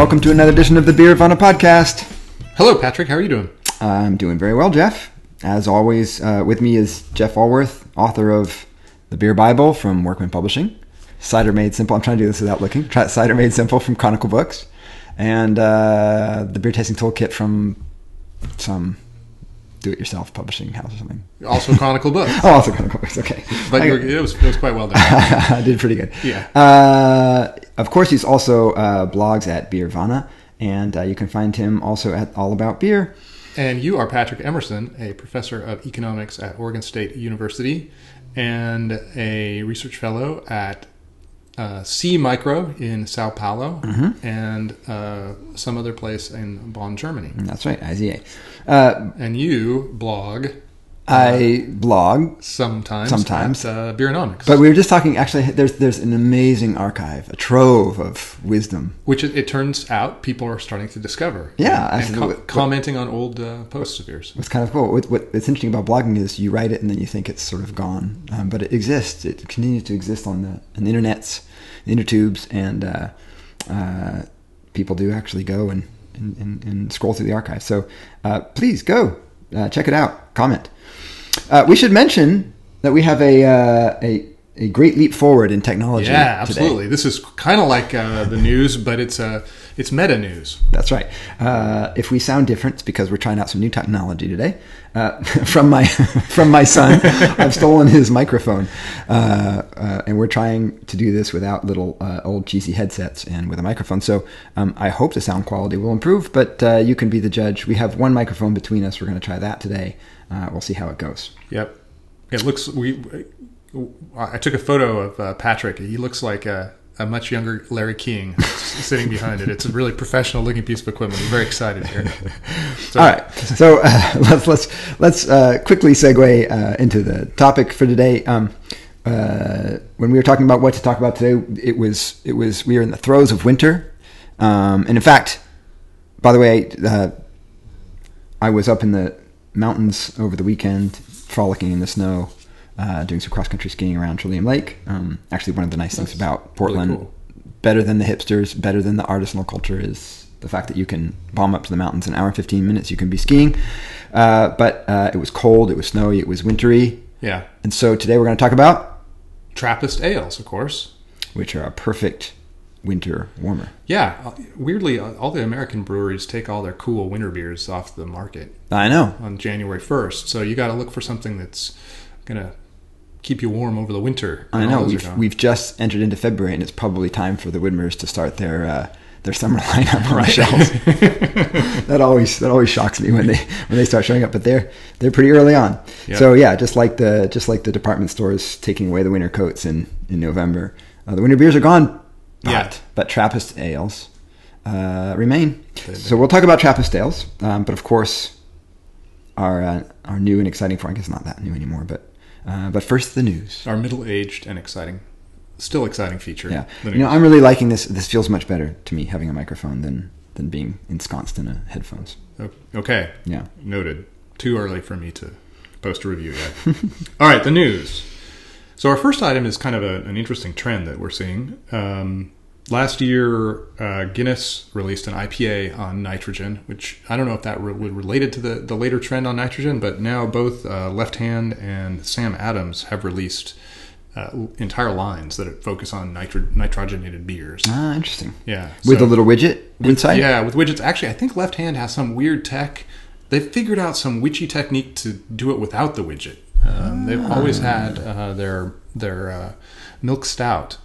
welcome to another edition of the Beervana podcast. Hello, Patrick. How are you doing? I'm doing very well, Jeff. As always, uh, with me is Jeff Alworth, author of The Beer Bible from Workman Publishing, Cider Made Simple. I'm trying to do this without looking. Try- Cider Made Simple from Chronicle Books, and uh, the Beer Tasting Toolkit from some do-it-yourself publishing house or something. Also, Chronicle Books. Oh, also Chronicle Books. Okay, But were, it was it was quite well done. I did pretty good. Yeah. Uh, of course, he's also uh, blogs at Beervana, and uh, you can find him also at All About Beer. And you are Patrick Emerson, a professor of economics at Oregon State University and a research fellow at uh, C Micro in Sao Paulo Mm-hmm. and uh, some other place in Bonn, Germany. That's right, IZA. Uh, And you blog I blog, sometimes, Sometimes. at uh, Beeronomics, but we were just talking. Actually, there's there's an amazing archive, a trove of wisdom. which it, it turns out people are starting to discover. Yeah, and, actually, co- what- commenting on old uh, posts of yours. What's kind of cool. What, what, what's interesting about blogging is you write it and then you think it's sort of gone, um, but it exists. It continues to exist on the, on the internets, the intertubes, and uh, uh, people do actually go and, and, and, and scroll through the archive. So uh, please go uh, check it out. Comment. Uh, we should mention that we have a uh, a a great leap forward in technology. Yeah, today. absolutely. This is kind of like uh, the news, but it's uh, it's meta news. That's right. Uh, if we sound different, it's because we're trying out some new technology today. Uh, from my from my son, I've stolen his microphone, uh, uh, and we're trying to do this without little uh, old cheesy headsets and with a microphone. So um, I hope the sound quality will improve, but uh, you can be the judge. We have one microphone between us. We're going to try that today. Uh, we'll see how it goes. Yep. It looks we. I took a photo of uh, Patrick. He looks like a, a much younger Larry King sitting behind it. It's a really professional looking piece of equipment. I'm very excited here. So, All right, so uh, let's let's let's uh, quickly segue uh, into the topic for today. Um, uh, when we were talking about what to talk about today, it was it was we were in the throes of winter, um, and in fact, by the way, uh, I was up in the mountains over the weekend, frolicking in the snow, uh, doing some cross country skiing around Trillium Lake. Um, actually, one of the nice things about Portland, cool. better than the hipsters, better than the artisanal culture, is the fact that you can bomb up to the mountains in an hour and 15 minutes. You can be skiing. Uh, but uh, it was cold, it was snowy, it was wintry. yeah, And so today we're going to talk about Trappist ales, of course. which are a perfect winter warmer. Yeah, uh, weirdly, uh, all the American breweries take all their cool winter beers off the market I know. on January 1st. So you got to look for something that's gonna keep you warm over the winter. I know. all those are We've, we've just entered into February, and it's probably time for the Widmers to start their uh, their summer lineup on the Right. shelves. that always that always shocks me when they when they start showing up, but they're they're pretty early on. Yeah. So yeah, just like the just like the department stores taking away the winter coats in in November, uh, the winter beers are gone. But, Yeah. but Trappist ales uh, remain. So we'll talk about Trappist ales, um, but of course, our uh, our new and exciting. I guess not that new anymore, but uh, but first the news. our middle-aged and exciting, still exciting feature. Yeah, you know. I'm really liking this. This feels much better to me having a microphone than than being ensconced in a headphones. Okay, Yeah. noted. Too early for me to post a review yet. All right, the news. So our first item is kind of a, an interesting trend that we're seeing. Um, last year, uh, Guinness released an IPA on nitrogen, which I don't know if that re- related to the, the later trend on nitrogen, but now both uh, Left Hand and Sam Adams have released uh, entire lines that focus on nitro- nitrogenated beers. Ah, interesting. Yeah, With so- a little widget inside. yeah, with widgets. Actually, I think Left Hand has some weird tech. They've figured out some witchy technique to do it without the widget. Um, they've always had uh, their their uh, milk stout,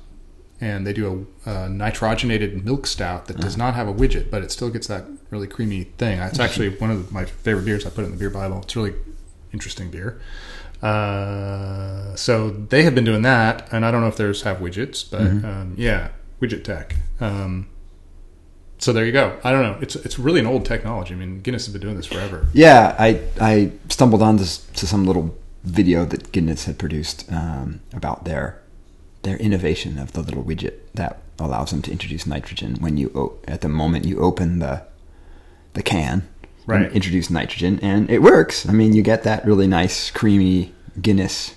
and they do a, a nitrogenated milk stout that does not have a widget, but it still gets that really creamy thing. It's actually one of my favorite beers. I put it in the beer Bible. It's a really interesting beer. Uh, so they have been doing that, and I don't know if theirs have widgets, but um, yeah, widget tech. Um, so there you go. I don't know. It's it's really an old technology. I mean, Guinness has been doing this forever. Yeah, I I stumbled onto to some little video that Guinness had produced um, about their their innovation of the little widget that allows them to introduce nitrogen when you o- at the moment you open the the can and Right. introduce nitrogen and it works. I mean, you get that really nice creamy Guinness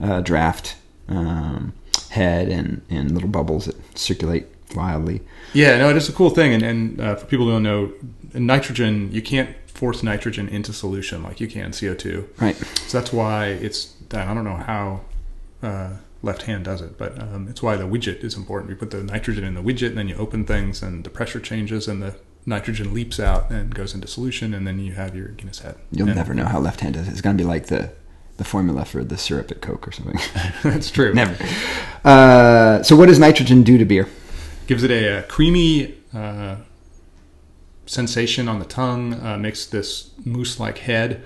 uh, draft um, head and and little bubbles that circulate wildly. Yeah, no, it is a cool thing. And, and uh, for people who don't know, nitrogen, you can't force nitrogen into solution like you can CO2. Right. So that's why it's, I don't know how uh, left hand does it, but um, it's why the widget is important. You put the nitrogen in the widget, and then you open things, and the pressure changes, and the nitrogen leaps out and goes into solution, and then you have your Guinness head. You'll And- never know how left hand does it. It's going to be like the, the formula for the syrup at Coke or something. that's true. never. Uh, so, what does nitrogen do to beer? gives it a, uh creamy uh, sensation on the tongue, uh, makes this mousse-like head,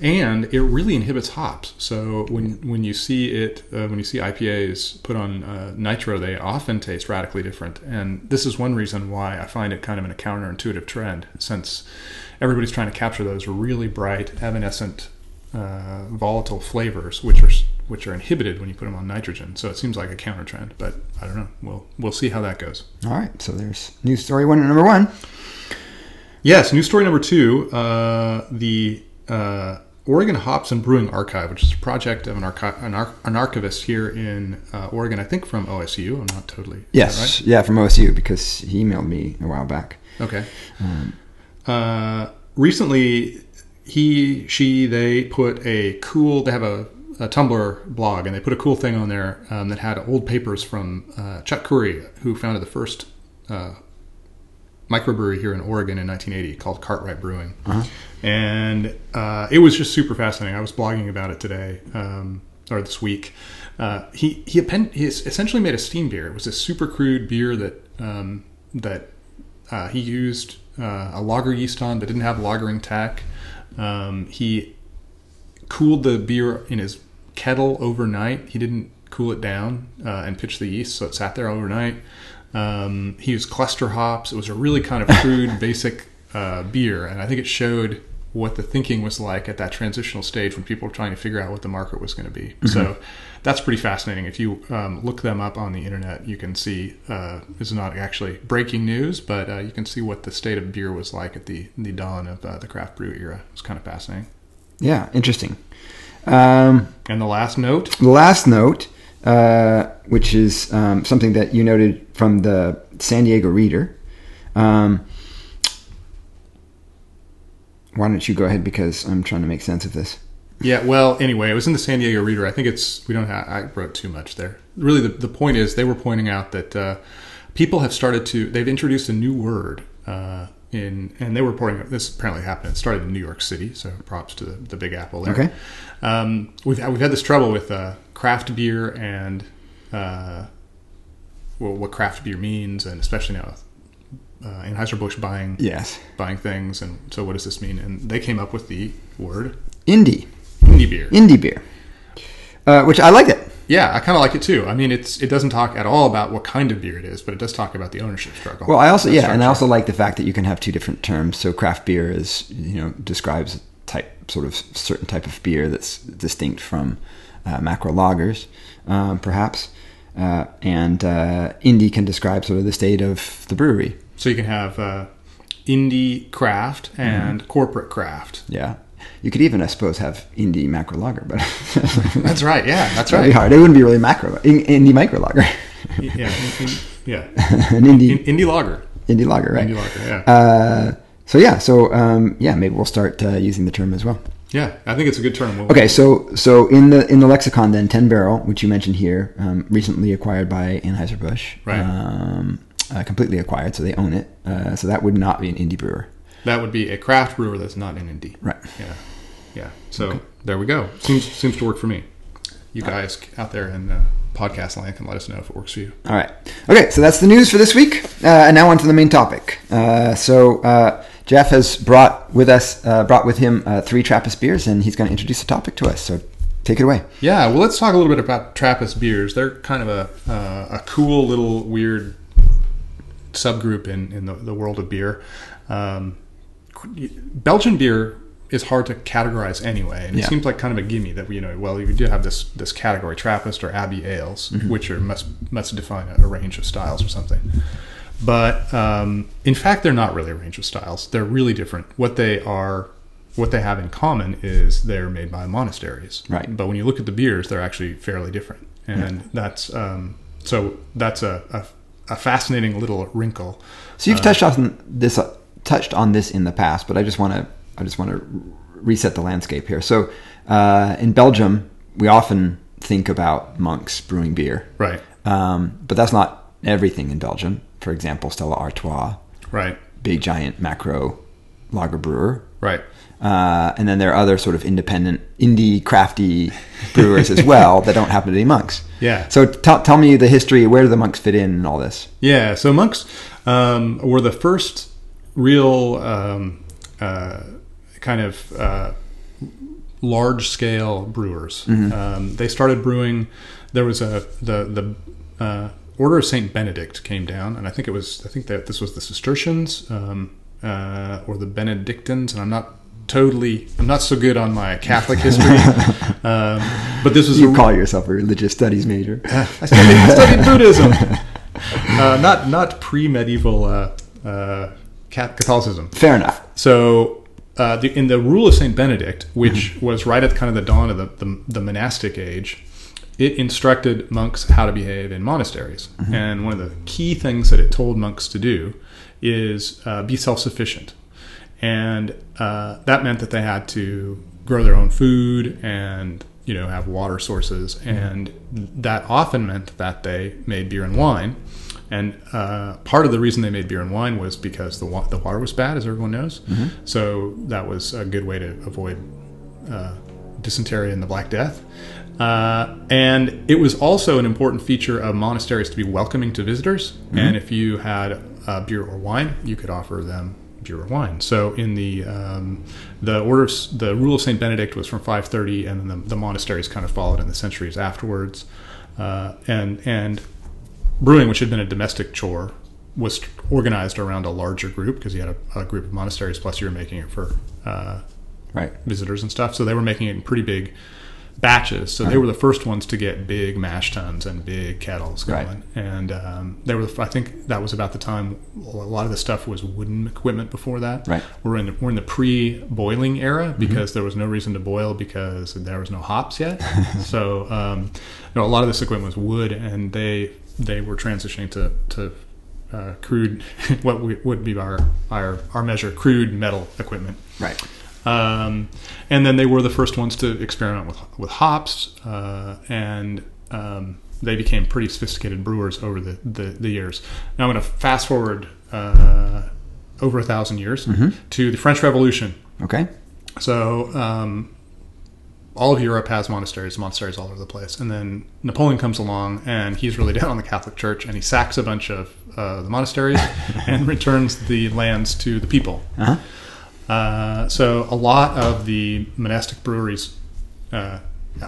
and it really inhibits hops. So when when you see it, uh, when you see IPAs put on uh, nitro, they often taste radically different. And this is one reason why I find it kind of in a counterintuitive trend, since everybody's trying to capture those really bright, evanescent, uh, volatile flavors, which are which are inhibited when you put them on nitrogen. So it seems like a counter trend, but I don't know. We'll we'll see how that goes. All right. So, there's news story one number one. Yes, news story number two. Uh, the uh, Oregon Hops and Brewing Archive, which is a project of an, archi- an, ar- an archivist here in uh, Oregon, I think from OSU. I'm not totally Yes. Yeah, from OSU because he emailed me a while back. right? Okay. Uh, recently, he, she, they put a cool. They have a, a Tumblr blog, and they put a cool thing on there um, that had old papers from uh, Chuck Coury, who founded the first uh, microbrewery here in Oregon in 1980 called Cartwright Brewing, and uh, it was just super fascinating. I was blogging about it today um, or this week. Uh, he he, append- he essentially made a steam beer. It was a super crude beer that um, that uh, he used uh, a lager yeast on that didn't have lagering tech. Um, he cooled the beer in his kettle overnight. He didn't cool it down uh, and pitch the yeast, so it sat there overnight. Um, he used cluster hops. It was a really kind of crude, basic uh, beer, and I think it showed what the thinking was like at that transitional stage when people were trying to figure out what the market was going to be. So that's pretty fascinating. If you um, look them up on the internet, you can see uh, this is not actually breaking news, but uh, you can see what the state of beer was like at the the dawn of uh, the craft brew era. It's kind of fascinating. Yeah, interesting. Um, And the last note, the last note, uh, which is um, something that you noted from the San Diego Reader. Um, why don't you go ahead because I'm trying to make sense of this. Yeah, well, anyway, it was in the San Diego Reader. I think it's we don't have. I wrote too much there. Really, the, the point is they were pointing out that uh, people have started to. They've introduced a new word uh, in, and they were reporting this apparently happened. It started in New York City, so props to the, the Big Apple there. Okay. Um, we've we've had this trouble with uh, craft beer and uh, well, what craft beer means, and especially now. Uh, Anheuser Busch buying Yes, buying things, and so what does this mean? And they came up with the word indie, indie beer. indie beer, uh, which I like it. Yeah, I kind of like it too. I mean, it's it doesn't talk at all about what kind of beer it is, but it does talk about the ownership struggle. Well, I also yeah, and I also like the fact that you can have two different terms. So craft beer is you know describes a type sort of certain type of beer that's distinct from macro lagers, um, perhaps, uh, and uh, indie can describe sort of the state of the brewery. so you can have uh, indie craft and Mm-hmm. corporate craft. Yeah, you could even I suppose have indie macro lager, but That's right. Yeah, that's right. hard. It wouldn't be really macro in, indie micro lager, Yeah, in, in, yeah. an indie In, indie lager. indie lager, right? Indie lager. Yeah. Uh, so yeah, so um, yeah, maybe we'll start uh, using the term as well. Yeah, I think it's a good term. We'll- Okay, so so in the in the lexicon then, Ten Barrel, which you mentioned here, um, recently acquired by Anheuser Busch, Right. Um, uh, completely acquired, so they own it. Uh, so that would not be an indie brewer, That would be a craft brewer that's not an indie. right? Yeah, yeah. So there we go. Seems seems to work for me. You guys out there in uh, podcast land can let us know if it works for you. All right. Okay, so that's the news for this week, uh, and now on to the main topic. Uh, so uh, Jeff has brought with us, uh, brought with him uh, three Trappist beers, and he's going to introduce the topic to us. So take it away. Yeah, well, let's talk a little bit about Trappist beers. They're kind of a uh, a cool little weird subgroup in in the, the world of beer. Um, Belgian beer is hard to categorize anyway, and Yeah. it seems like kind of a gimme that we, you know, well, you do have this this category Trappist or Abbey ales, which are must must define a, a range of styles or something. But um, in fact, they're not really a range of styles. They're really different. What they are, what they have in common is they're made by monasteries. Right. But when you look at the beers, they're actually fairly different, and that's um, so that's a, a a fascinating little wrinkle. So you've touched on this, uh, touched on this in the past, but I just want to, I just want to reset the landscape here. So uh, in Belgium, we often think about monks brewing beer, Right. um, but that's not everything in Belgium. For example, Stella Artois, Right. big giant macro lager brewer. Right. Uh, and then there are other sort of independent, indie, crafty brewers as well that don't happen to be monks. Yeah. So tell tell me the history. Where do the monks fit in and all this? Yeah, so monks um, were the first real um, uh, kind of uh, large scale brewers. Um, they started brewing. There was a the the uh, Order of Saint Benedict came down, and I think it was I think that this was the Cistercians um, uh, or the Benedictines, and I'm not totally I'm not so good on my Catholic history, um, but this was You a, call yourself a religious studies major. I studied, I studied Buddhism, uh, not not pre-medieval uh, uh, Catholicism. Fair enough. So, uh, the, in the Rule of Saint Benedict, which was right at kind of the dawn of the, the, the monastic age, it instructed monks how to behave in monasteries. And one of the key things that it told monks to do is uh, be self-sufficient, and uh, that meant that they had to grow their own food and you know have water sources, and that often meant that they made beer and wine. And uh, part of the reason they made beer and wine was because the wa- the water was bad, as everyone knows. So that was a good way to avoid uh, dysentery and the Black Death. Uh, and it was also an important feature of monasteries to be welcoming to visitors. And if you had uh, beer or wine, you could offer them beer or wine. So in the um, the order of the rule of Saint Benedict was from 530, and then the, the monasteries kind of followed in the centuries afterwards. Uh, and and brewing, which had been a domestic chore, was organized around a larger group because you had a, a group of monasteries plus you were making it for uh, Right. visitors and stuff. So they were making it in pretty big batches. So they were the first ones to get big mash tuns and big kettles going. Right. And um, they were, I think that was about the time a lot of the stuff was wooden equipment before that. Right. Mm-hmm. We're in the, we're in the pre-boiling era because there was no reason to boil because there was no hops yet. so um, no, a lot of this equipment was wood, and they they were transitioning to to uh, crude, what would be our, our our measure, crude metal equipment. Right. Um, and then they were the first ones to experiment with with hops, uh, and um, they became pretty sophisticated brewers over the, the, the years. Now I'm going to fast forward uh, over a thousand years to the French Revolution. Okay. So um, all of Europe has monasteries, monasteries all over the place. And then Napoleon comes along, and he's really down on the Catholic Church, and he sacks a bunch of uh, the monasteries and returns the lands to the people. Uh-huh. Uh, so a lot of the monastic breweries, uh,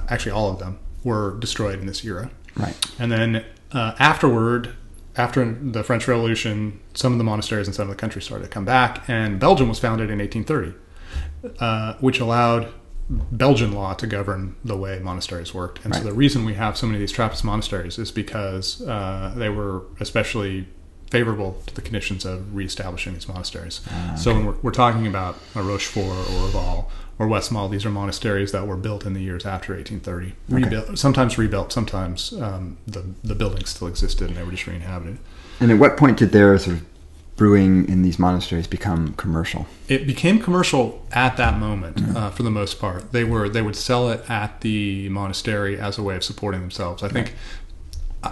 actually all of them, were destroyed in this era. Right. And then uh, afterward, after the French Revolution, some of the monasteries in some of the country started to come back, and Belgium was founded in 1830, uh, which allowed Belgian law to govern the way monasteries worked. And so the reason we have so many of these Trappist monasteries is because uh, they were especially favorable to the conditions of reestablishing these monasteries. So when we're, we're talking about a Rochefort or Val or Westmalle, these are monasteries that were built in the years after 1830. Rebuilt, sometimes rebuilt, sometimes um, the the buildings still existed and they were just re-inhabited. And at what point did their sort of brewing in these monasteries become commercial? It became commercial at that moment, uh, for the most part. They were they would sell it at the monastery as a way of supporting themselves. I think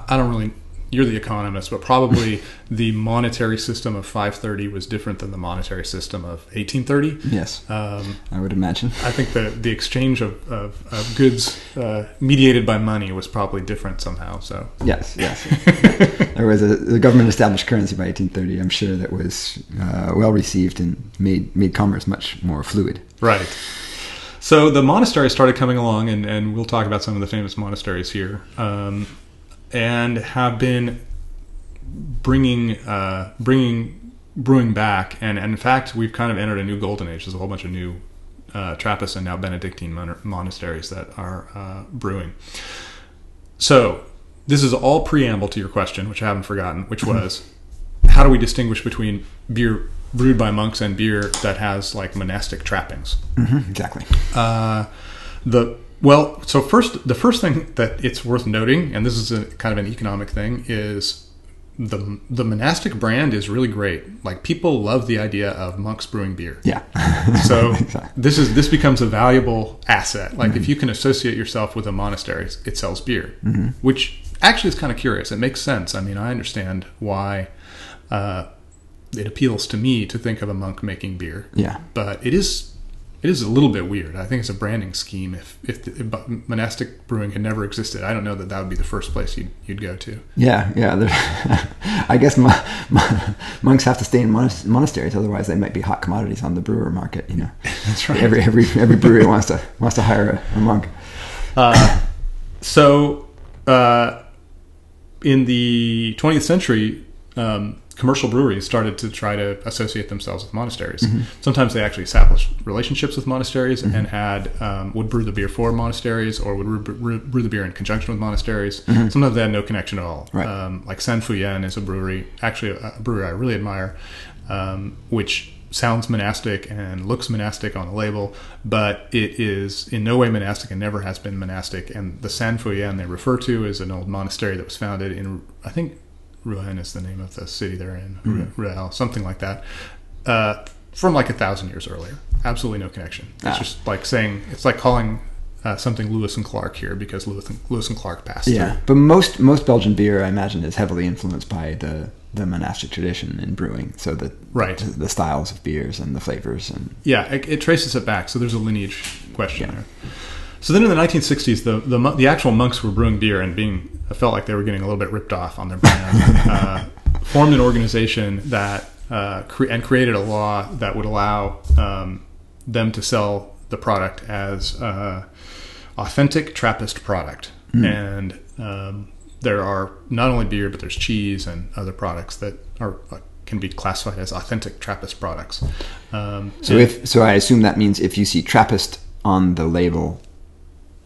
I don't really. You're the economist, but probably the monetary system of 530 was different than the monetary system of 1830. Yes, Um, I would imagine. I think the the exchange of, of, of goods uh, mediated by money was probably different somehow. So Yes, yes. there was a the government established currency by 1830. I'm sure that was uh, well received and made made commerce much more fluid. Right. So the monasteries started coming along, and, and we'll talk about some of the famous monasteries here, um, and have been bringing uh, bringing brewing back. And, and in fact, we've kind of entered a new golden age. There's a whole bunch of new uh, Trappist and now Benedictine mon- monasteries that are uh, brewing. So this is all preamble to your question, which I haven't forgotten, which was how do we distinguish between beer brewed by monks and beer that has like monastic trappings? hmm exactly. Uh, the well, so first, the first thing that it's worth noting, and this is a kind of an economic thing, is the the monastic brand is really great. Like people love the idea of monks brewing beer. Yeah. So Exactly. this is this becomes a valuable asset. Like if you can associate yourself with a monastery, it sells beer, which actually is kind of curious. It makes sense. I mean, I understand why uh, it appeals to me to think of a monk making beer, yeah. but it is it is a little bit weird. I think it's a branding scheme. If if, the, if monastic brewing had never existed, I don't know that that would be the first place you'd you'd go to. Yeah, yeah. I guess mo- mo- monks have to stay in monas- monasteries, otherwise they might be hot commodities on the brewer market. You know, That's right. every every every brewery wants to wants to hire a, a monk. Uh, so, uh, in the 20th century, um, commercial breweries started to try to associate themselves with monasteries. Sometimes they actually established relationships with monasteries and had um, would brew the beer for monasteries or would brew, brew, the beer in conjunction with monasteries. Sometimes they had no connection at all. Right. Um, like St. Feuillien is a brewery, actually a, a brewery I really admire, um, which sounds monastic and looks monastic on the label, but it is in no way monastic and never has been monastic. And the St. Feuillien they refer to is an old monastery that was founded in, I think, Rouen is the name of the city they're in, Ruel, something like that, uh, from like a thousand years earlier. Absolutely no connection. It's Ah. just like saying, it's like calling uh, something Lewis and Clark here because Lewis and, Lewis and Clark passed Yeah, through. but most most Belgian beer, I imagine, is heavily influenced by the the monastic tradition in brewing. So the Right. the, the styles of beers and the flavors and Yeah, it, it traces it back. So there's a lineage question there. So then in the 1960s, the, the the actual monks were brewing beer and being felt like they were getting a little bit ripped off on their brand. uh, formed an organization that uh, cre- and created a law that would allow um, them to sell the product as uh, authentic Trappist product. And um, there are not only beer, but there's cheese and other products that are uh, can be classified as authentic Trappist products. Um, so if so, I assume that means if you see Trappist on the label,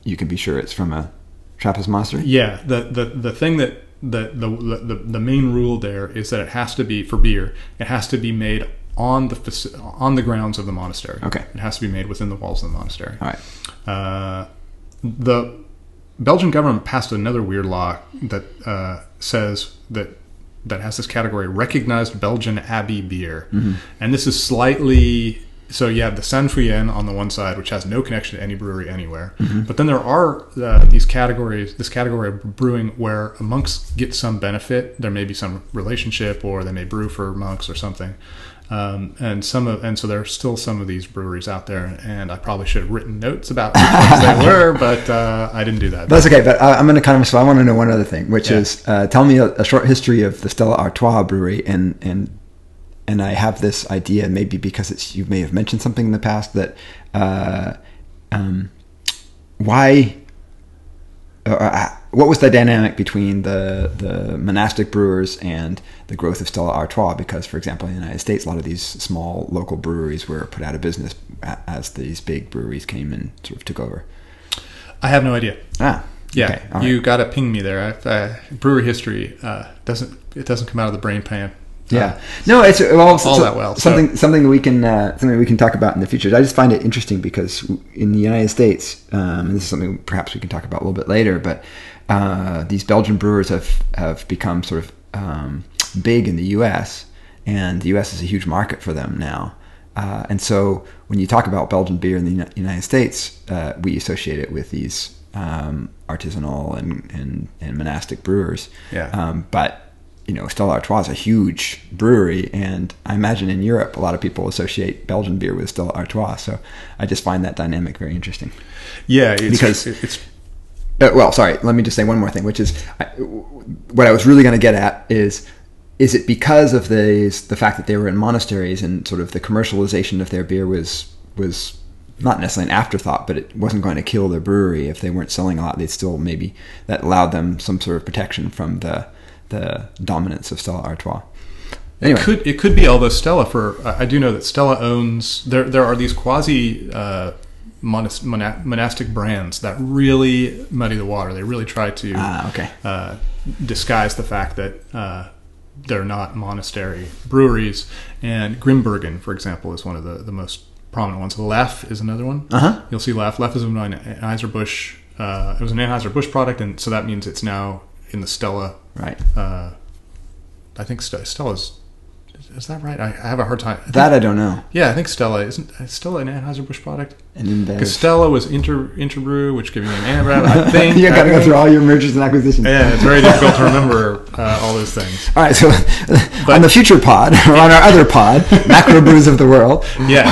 you can be sure it's from a Trappist monastery. Yeah, the the the thing that the the the, the main rule there is that it has to be for beer. It has to be made on the on the grounds of the monastery. Okay. it has to be made within the walls of the monastery. All right. Uh, the Belgian government passed another weird law that uh, says that that has this category recognized Belgian abbey beer, and this is slightly so you have the St. Feuillien on the one side, which has no connection to any brewery anywhere, but then there are uh, these categories, this category of brewing where monks get some benefit. There may be some relationship, or they may brew for monks or something. Um, and some of and so there are still some of these breweries out there, and I probably should have written notes about which they were, but uh, I didn't do that. That's okay, but I'm going to kind of. So I want to know one other thing, which Yeah. is uh, tell me a, a short history of the Stella Artois brewery, and and and I have this idea, maybe because it's you may have mentioned something in the past that uh, um, why. Uh, what was the dynamic between the, the monastic brewers and the growth of Stella Artois? Because, for example, in the United States, a lot of these small local breweries were put out of business as these big breweries came and sort of took over. I have no idea. Ah, Yeah, okay, right. you got to ping me there. I, uh, brewery history uh, doesn't it doesn't come out of the brain pan. Yeah, no, it's well, so- that well, so- Something, something that we can, uh, something we can talk about in the future. I just find it interesting because in the United States, um, and this is something perhaps we can talk about a little bit later, but uh, these Belgian brewers have have become sort of um, big in the U.S. and the U.S. is a huge market for them now. Uh, and so when you talk about Belgian beer in the United States, uh, we associate it with these um, artisanal and, and, and monastic brewers. Yeah. Um, but you know, Stella Artois is a huge brewery, and I imagine in Europe a lot of people associate Belgian beer with Stella Artois. So I just find that dynamic very interesting. Yeah, it's, Because- it's Uh, well, sorry, let me just say one more thing, which is I, what I was really going to get at is is it because of the the fact that they were in monasteries and sort of the commercialization of their beer was was not necessarily an afterthought, but it wasn't going to kill their brewery if they weren't selling a lot. They'd still maybe that allowed them some sort of protection from the the dominance of Stella Artois. Anyway, It could it could be although Stella for I do know that Stella owns there there are these quasi uh, monas, mona, monastic brands that really muddy the water. They really try to ah, okay, uh, disguise the fact that uh, they're not monastery breweries. And Grimbergen, for example, is one of the, the most prominent ones. Leffe is another one. uh huh, You'll see Leffe. Leffe is an Anheuser Busch. Uh, it was an Anheuser Busch product, and so that means it's now in the Stella right, uh, I think St- Stella's. Is that right? I, I have a hard time. I think- That I don't know. yeah, I think Stella isn't is Stella an Anheuser Busch product. And Because Stella was Inter Interbrew, which gave me an Anheuser. I think you got to go through all your mergers and acquisitions. Yeah, it's very difficult to remember uh, all those things. All right, so on the future pod or on our other pod, Macro Brews of the World. Yeah,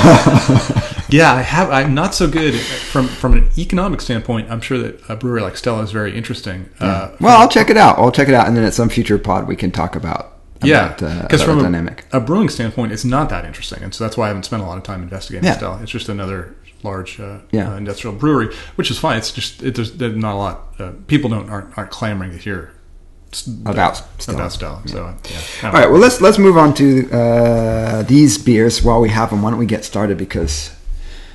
yeah. I have. I'm not so good from from an economic standpoint. I'm sure that a brewery like Stella is very interesting. Uh, Well, I'll check it out. I'll check it out, and then at some future pod we can talk about. yeah, about, uh, because about from a, dynamic. a brewing standpoint, it's not that interesting, and so that's why I haven't spent a lot of time investigating Yeah. Stella. It's just another large uh, Yeah. uh, industrial brewery, which is fine. It's just it, there's, there's not a lot. Uh, people don't aren't, aren't clamoring to hear About Stella. about Stella. So uh, yeah. All right, well let's let's move on to uh, these beers while we have them. Why don't we get started because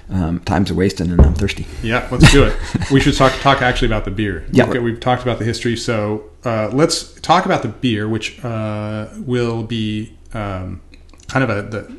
um, time's a wasting and I'm thirsty. Yeah, let's do it. we should talk talk actually about the beer. Yeah. okay, we've talked about the history, so uh, let's talk about the beer, which uh, will be um, kind of a the,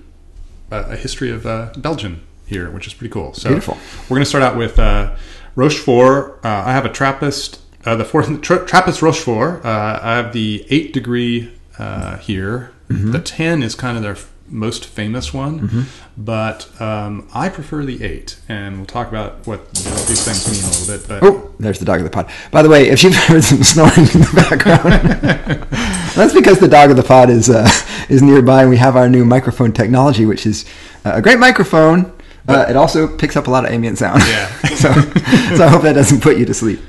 a history of uh, Belgium here, which is pretty cool. So Beautiful. We're going to start out with uh, Rochefort. Uh, I have a Trappist, uh, the fourth tra- Trappist Rochefort. Uh, I have the eight degree uh, here. Mm-hmm. The ten is kind of their most famous one, but um, I prefer the eight, and we'll talk about what, these things mean a little bit. But Oh, there's the dog of the pod. By the way, if you've heard some snoring in the background, that's because the dog of the pod is uh, is nearby, and we have our new microphone technology, which is uh, a great microphone. Uh, it also picks up a lot of ambient sound. Yeah. so, so I hope that doesn't put you to sleep.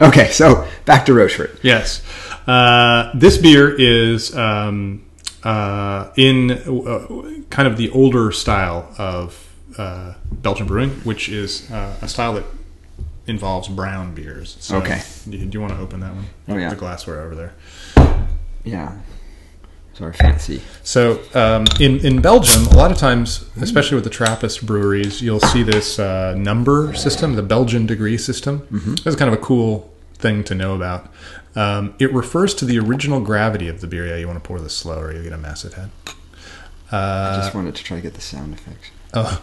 Okay, so back to Rochefort. Yes. Uh, this beer is um, uh, in uh, kind of the older style of uh, Belgian brewing, which is uh, a style that involves brown beers. So Okay. Do you, do you want to open that one? Oh, yeah. The glassware over there. Yeah. Sorry, fancy. So um, in in Belgium, a lot of times, especially with the Trappist breweries, you'll see this uh, number system, the Belgian degree system. Mm-hmm. That's kind of a cool thing to know about. Um, it refers to the original gravity of the beer. Yeah, you want to pour this slow, or you get a massive head. I Uh, just wanted to try to get the sound effects. oh,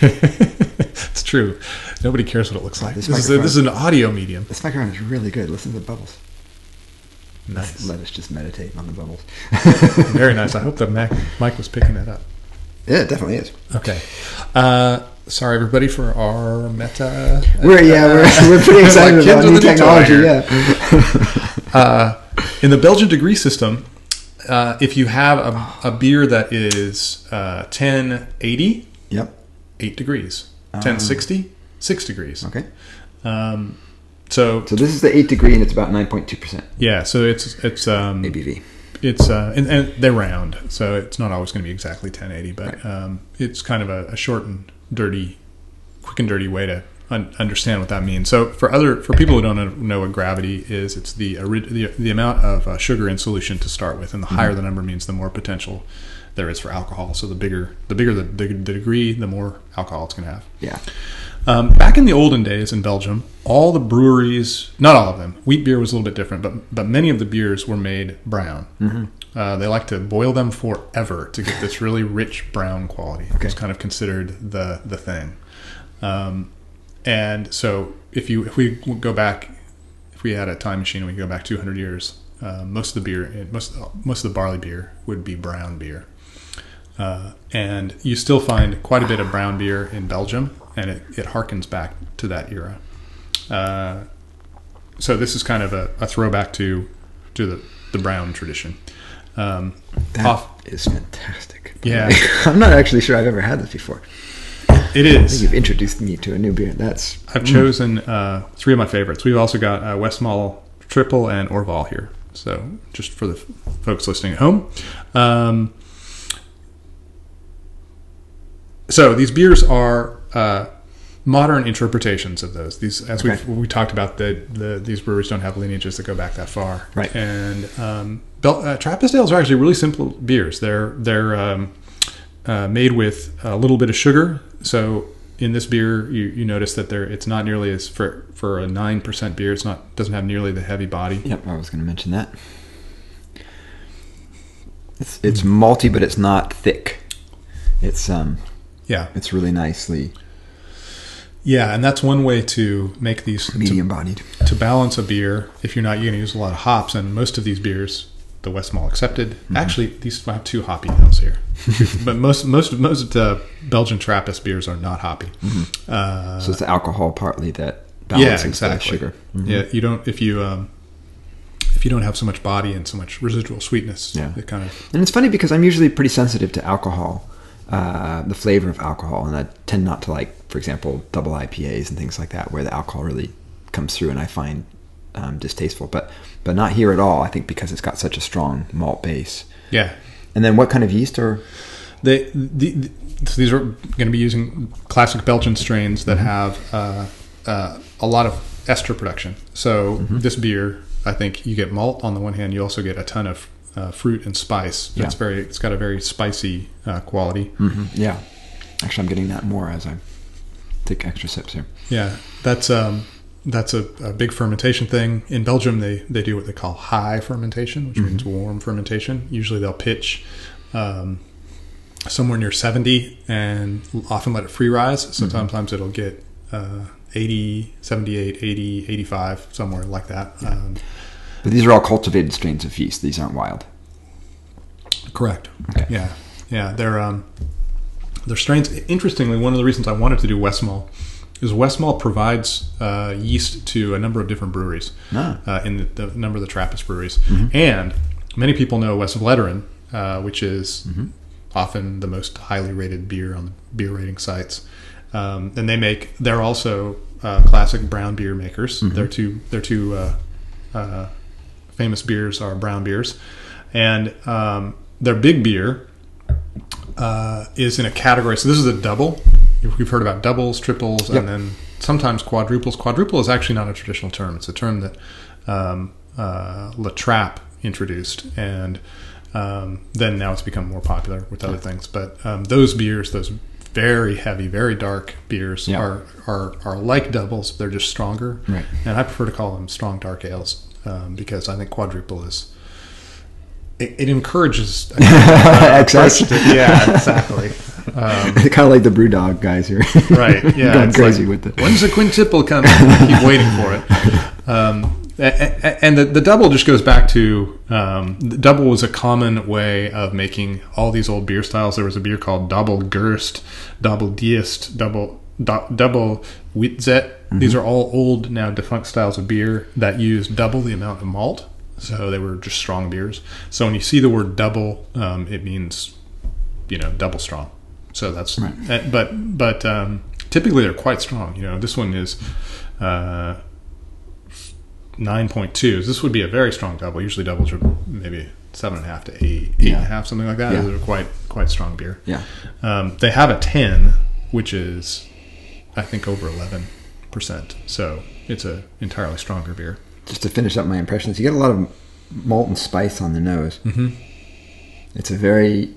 it's true. Nobody cares what it looks like. This This, is, a, this is an audio medium. This microphone is really good. Listen to the bubbles. Nice, Let us just meditate on the bubbles. very nice. I hope the Mac, mic was picking that up. Yeah, it definitely is. Okay. Uh, sorry, everybody, for our meta. We're yeah, we're, we're pretty excited Like about new with a new technology. Yeah. Uh, in the Belgian degree system, uh, if you have a, a beer that is uh, 1080, Yep. 8 degrees. 1060, 6 degrees. Okay. Um, so, So this is the eight degree, and it's about nine point two percent yeah, so it's it's um, ABV. It's uh, and, and they're round, so it's not always going to be exactly 1080, but um, it's kind of a, a short and dirty, quick and dirty way to un- understand what that means. So for other for people who don't know what gravity is, it's the the, the amount of uh, sugar in solution to start with, and the higher the number means the more potential there is for alcohol. So the bigger the bigger the, the, the degree, the more alcohol it's going to have. Yeah. Um, back in the olden days in Belgium, all the breweries, not all of them, wheat beer was a little bit different, but but many of the beers were made brown. Mm-hmm. Uh, they like to boil them forever to get this really rich brown quality. Okay. It's kind of considered the the thing. Um, and so if you if we go back, if we had a time machine and we could go back 200 years, uh, most of the beer, most most of the barley beer would be brown beer. Uh, and you still find quite a bit of brown beer in Belgium, and it, it harkens back to that era. Uh, so this is kind of a, a throwback to to the, the brown tradition. Um, That off, is fantastic. Yeah. I'm not actually sure I've ever had this before. It is. I think you've introduced me to a new beer. That's I've chosen uh, three of my favorites. We've also got uh, Westmalle Triple and Orval here. So just for the f- folks listening at home. Um, so these beers are uh, modern interpretations of those. These, as Okay. we we talked about, the, the these breweries don't have lineages that go back that far. Right. And um, Bel- uh, Trappist ales are actually really simple beers. They're they're um, uh, made with a little bit of sugar. So in this beer, you, you notice that there it's not nearly as for for a nine percent beer. It's not doesn't have nearly the heavy body. Yep, I was going to mention that. It's it's malty, but it's not thick. It's um, Yeah, it's really nicely yeah, and that's one way to make these to- medium bodied. to balance a beer if you're not you're going to use a lot of hops and most of these beers the Westmalle accepted. Actually, these I have two hoppy notes here, but most most most uh, Belgian Trappist beers are not hoppy. Uh, So it's the alcohol partly that yeah, balances exactly. the sugar. Mhm. Yeah, you don't if you um, if you don't have so much body and so much residual sweetness, Yeah. it kind of And it's funny because I'm usually pretty sensitive to alcohol, uh, the flavor of alcohol, and I tend not to like, for example, double IPAs and things like that, where the alcohol really comes through and I find um, distasteful. But but not here at all. I think because it's got such a strong malt base. yeah. And then what kind of yeast are? They the, the, so these are going to be using classic Belgian strains that have uh, uh, a lot of ester production. So this beer, I think you get malt on the one hand, you also get a ton of uh, fruit and spice. Yeah. It's very it's got a very spicy uh, quality. yeah? Actually, I'm getting that more as I take extra sips here. Yeah, that's um, that's a, a big fermentation thing. In Belgium, they they do what they call high fermentation, which means warm fermentation. Usually, they'll pitch um, somewhere near seventy and often let it free rise. So sometimes it'll get uh, 80, 78, 80, 85, somewhere like that. Um, But these are all cultivated strains of yeast. These aren't wild. Correct. Okay. Yeah, yeah. They're um, they're strains. Interestingly, one of the reasons I wanted to do Westmalle is Westmalle provides uh, yeast to a number of different breweries Ah. uh, in the, the number of the Trappist breweries, and many people know Westvleteren, uh, which is often the most highly rated beer on the beer rating sites. Um, and they make they're also uh, classic brown beer makers. Their two their two uh, uh, famous beers are brown beers, and um, their big beer uh, is in a category. So this is a double. We've heard about doubles, triples, Yep. and then sometimes quadruples. Quadruple is actually not a traditional term. It's a term that um, uh, La Trappe introduced, and um, then now it's become more popular with other things. But um, those beers, those very heavy, very dark beers, Yeah. are, are are like doubles. They're just stronger, Right. and I prefer to call them strong dark ales um, because I think quadruple is. It, it encourages Excess. yeah, exactly. Um, kind of like the BrewDog guys here. right. Yeah. Going it's crazy like, with it. When's the quintuple coming? Keep waiting for it. Um, and the, the double just goes back to um, the double was a common way of making all these old beer styles. There was a beer called Double Gerst, Double Diest, Double do, Double Witzet. Mm-hmm. These are all old now defunct styles of beer that use double the amount of malt. So they were just strong beers. So when you see the word double, um, it means you know double strong. So that's Right. uh, but but um, typically they're quite strong. You know, this one is uh, nine point two. This would be a very strong double. Usually doubles are maybe seven and a half to eight, eight and a Yeah. half, something like that. Yeah. They're quite quite strong beer. Yeah. Um, they have a ten, which is I think over eleven percent. So it's a entirely stronger beer. Just to finish up my impressions, you get a lot of malt and spice on the nose. Mm-hmm. It's a very,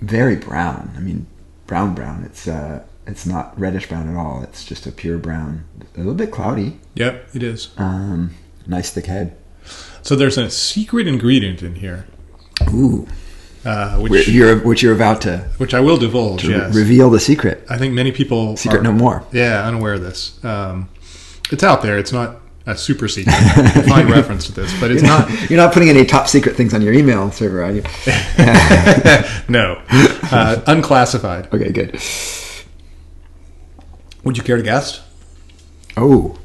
very brown. I mean, brown brown. It's uh, it's not reddish brown at all. It's just a pure brown. A little bit cloudy. Yep, it is. Um, nice thick head. So there's a secret ingredient in here, Ooh, uh, which you're which you're about to, which I will divulge. to yes, reveal the secret. I think many people Secret are, no more. Yeah, unaware of this. Um, it's out there. It's not a super secret. Find reference to this, but it's You're not. not you're not putting any top secret things on your email server, are you? no, uh, unclassified. Okay, good. Would you care to guess? Oh,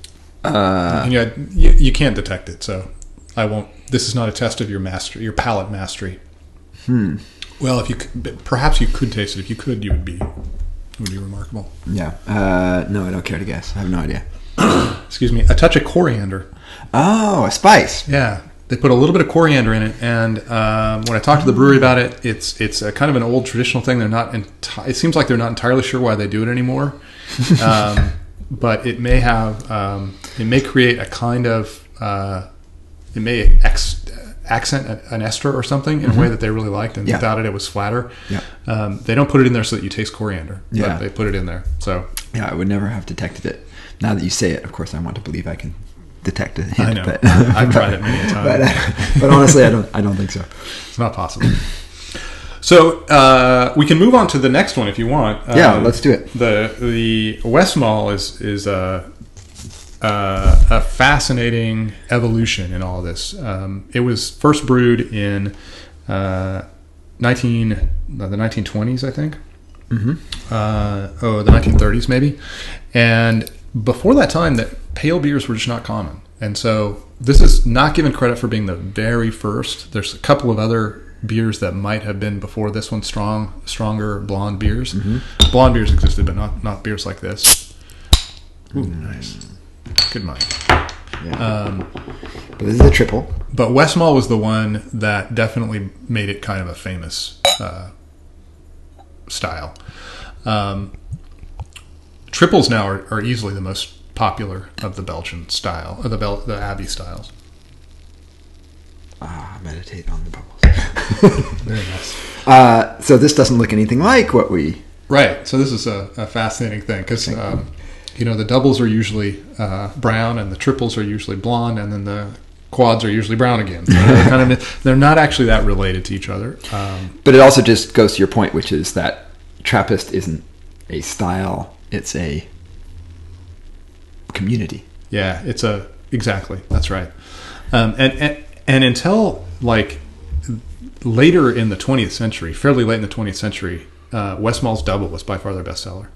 uh, you, you, you can't detect it, so I won't. This is not a test of your master, your palate mastery. Hmm. Well, if you could, perhaps you could taste it. If you could, you would be it would be remarkable. Yeah. Uh, no, I don't care to guess. I have no idea. Excuse me. A touch of coriander. Oh, a spice. Yeah, they put a little bit of coriander in it, and um, when I talked to the brewery about it, it's it's a kind of an old traditional thing. They're not. Enti- it seems like they're not entirely sure why they do it anymore, um, but it may have. Um, it may create a kind of. Uh, it may ex- accent an ester or something in a way that they really liked, and Yeah. without it, it was flatter. Yeah. Um, they don't put it in there so that you taste coriander. Yeah. But they put it in there. So Yeah, I would never have detected it. Now that you say it, of course, I want to believe I can detect it. I know. But, I've tried it many a time. But, uh, but honestly, I don't. I don't think so. It's not possible. So uh, we can move on to the next one if you want. Yeah, Um, let's do it. The the Westmalle is is uh, uh, a fascinating evolution in all this. Um, it was first brewed in uh, 19 uh, the 1920s, I think. Mm-hmm. Uh, oh, the 1930s maybe. And before that time, that pale beers were just not common. And so this is not given credit for being the very first. There's a couple of other beers that might have been before this one strong, stronger blonde beers. Mm-hmm. Blonde beers existed, but not not beers like this. Ooh, nice. Good mind. Yeah. Um, but this is a triple. but Westmalle was the one that definitely made it kind of a famous uh, style. Um, triples now are, are easily the most popular of the Belgian style, of the Bel- the Abbey styles. Ah, meditate on the bubbles. Very nice. Uh, so this doesn't look anything like what we. Right. So this is a, a fascinating thing because um, you know the doubles are usually uh, brown and the triples are usually blonde, and then the quads are usually brown again. So they're kind of they're not actually that related to each other. Um, But it also just goes to your point, which is that Trappist isn't a style; it's a community. Yeah, it's a exactly that's right. Um, and, and and until like later in the 20th century, fairly late in the 20th century, uh, Westmalle's Double was by far their bestseller.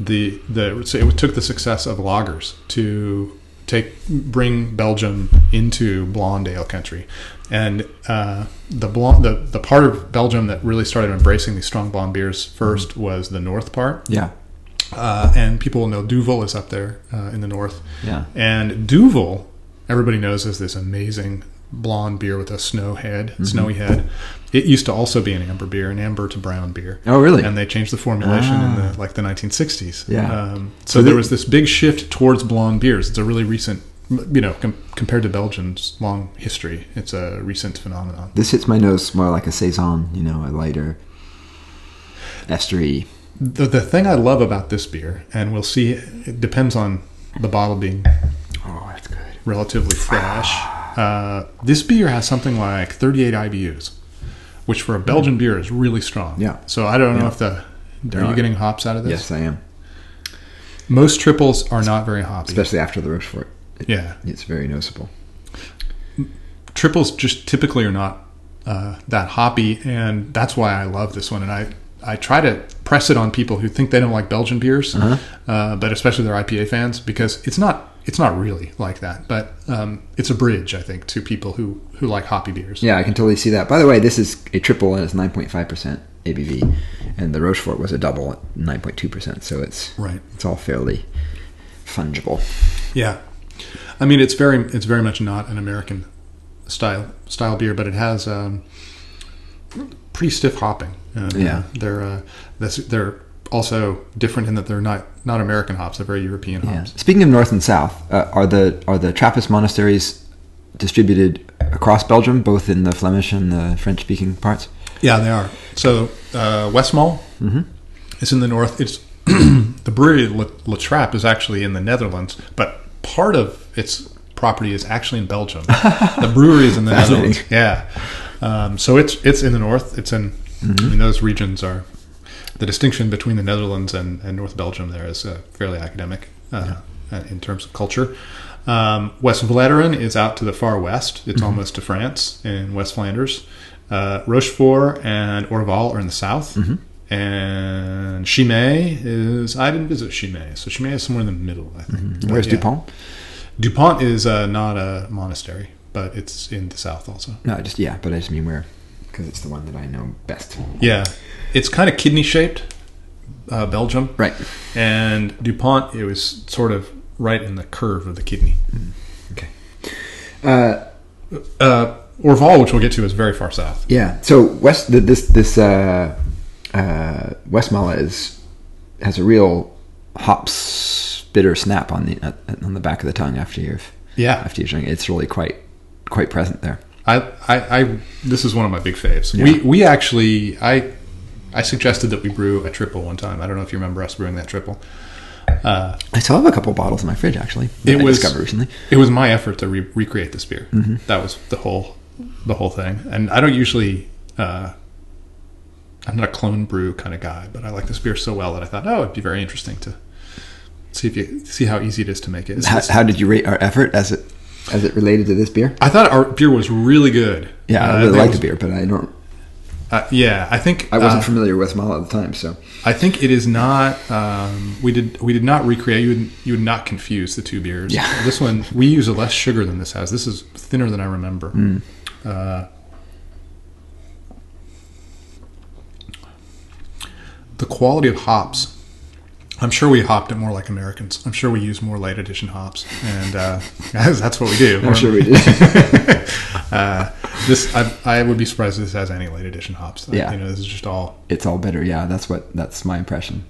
The the so it took the success of lagers to take bring Belgium into blonde ale country, and uh, the blonde the the part of Belgium that really started embracing these strong blonde beers 1st was the north part. Yeah, Uh, and people will know Duvel is up there uh, in the north. yeah, And Duvel, everybody knows is this amazing blonde beer with a snow head, Mm-hmm. snowy head. It used to also be an amber beer, an amber to brown beer. Oh, really? And they changed the formulation in Ah. the like the 1960s. Yeah. Um, so, So there the- was this big shift towards blonde beers. It's a really recent, you know, com- compared to Belgium's long history, it's a recent phenomenon. This hits my nose more like a saison, you know, a lighter, estery. The, the thing I love about this beer, and we'll see, it depends on the bottle being Oh, that's good. relatively fresh. Uh, this beer has something like 38 IBUs, which for a Belgian beer is really strong. Yeah. So I don't know Yeah. if the are you getting hops out of this? Yes, I am. Most triples are not very hoppy. Especially after the Rochefort, yeah. it's very noticeable. Triples just typically are not uh, that hoppy, and that's why I love this one. And I I try to press it on people who think they don't like Belgian beers, Uh-huh. uh, but especially their IPA fans, because it's not it's not really like that. But um, it's a bridge, I think, to people who who like hoppy beers. Yeah, I can totally see that. By the way, this is a triple and it's 9.5% ABV, and the Rochefort was a double at 9.2%. So it's Right. it's all fairly fungible. Yeah, I mean it's very it's very much not an American style style beer, but it has um, pretty stiff hopping. Uh, Yeah. they're uh, that's, they're also different in that they're not not American hops; they're very European Yeah. hops. Speaking of north and south, uh, are the are the Trappist monasteries distributed across Belgium, both in the Flemish and the French-speaking parts? Yeah, they are. So uh, Westmalle Mhm. is in the north. It's the brewery La, La Trappe is actually in the Netherlands, but part of its property is actually in Belgium. the brewery is in the Netherlands. Yeah. Um, so it's it's in the north. It's in. I mean, those regions are the distinction between the Netherlands and, and North Belgium. There is uh, fairly academic uh, uh, in terms of culture. Um, Westvleteren is out to the far west. It's almost to France in West Flanders. Uh, Rochefort and Orval are in the south. And Chimay is, I didn't visit Chimay. So Chimay is somewhere in the middle, I think. But Where's yeah. Dupont? Dupont is uh, not a monastery, but it's in the south also. No, just yeah, but I just mean where, because it's the one that I know best. Yeah. It's kind of kidney shaped, uh, Belgium. Right. And Dupont, it was sort of right in the curve of the kidney. Okay. Uh, Uh, Orval, which we'll get to, is very far south. yeah. So West this this uh, uh, Westmalle is has a real hops bitter snap on the uh, on the back of the tongue after you've Yeah. after you drink it. It's really quite quite present there. I, I, I this is one of my big faves. Yeah. We we actually I I suggested that we brew a triple one time. I don't know if you remember us brewing that triple. Uh, I still have a couple bottles in my fridge actually. It I was- discovered recently. it was my effort to re- recreate this beer. Mm-hmm. That was the whole the whole thing. And I don't usually uh, I'm not a clone brew kind of guy, but I like this beer so well that I thought, oh, it'd be very interesting to See if you see how easy it is to make it. How, how did you rate our effort as it as it related to this beer? I thought our beer was really good. Yeah, I Uh, really there like was- the beer, but I don't. Uh, yeah, I think I wasn't uh, familiar with Mala at the time, so I think it is not. Um, we did we did not recreate. You would you would not confuse the two beers. Yeah. This one we use a less sugar than this has. This is thinner than I remember. Uh, the quality of hops. I'm sure we hopped it more like Americans. I'm sure we use more late edition hops, and uh, that's what we do. I'm sure we did. Uh, this I, I would be surprised if this has any late edition hops. Yeah. you know, this is just all it's all bitter. Yeah, that's what that's my impression.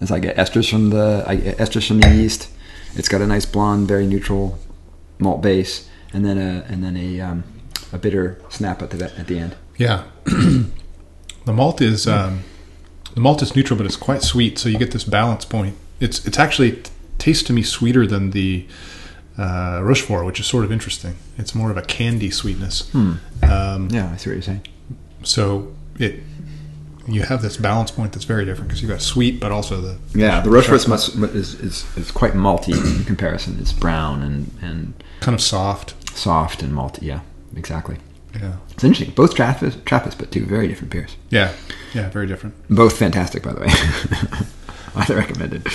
As I get esters from the I get esters from the yeast. It's got a nice blonde, very neutral malt base, and then a and then a um, a bitter snap at the at the end. Yeah, the malt is um, the malt is neutral, but it's quite sweet. So you get this balance point. It's it's actually tastes to me sweeter than the uh, Rochefort, which is sort of interesting. It's more of a candy sweetness. Um, Yeah, I see what you're saying. so it you have this balance point that's very different because you've got sweet, but also the Yeah, the Rochefort's must, is, is is quite malty in comparison. It's brown and and kind of soft. soft and malty. Yeah, exactly. Yeah, It's interesting. Both Trappist, Trappist, but two very different beers. yeah, yeah. Very different. Both fantastic, by the way. Highly recommended.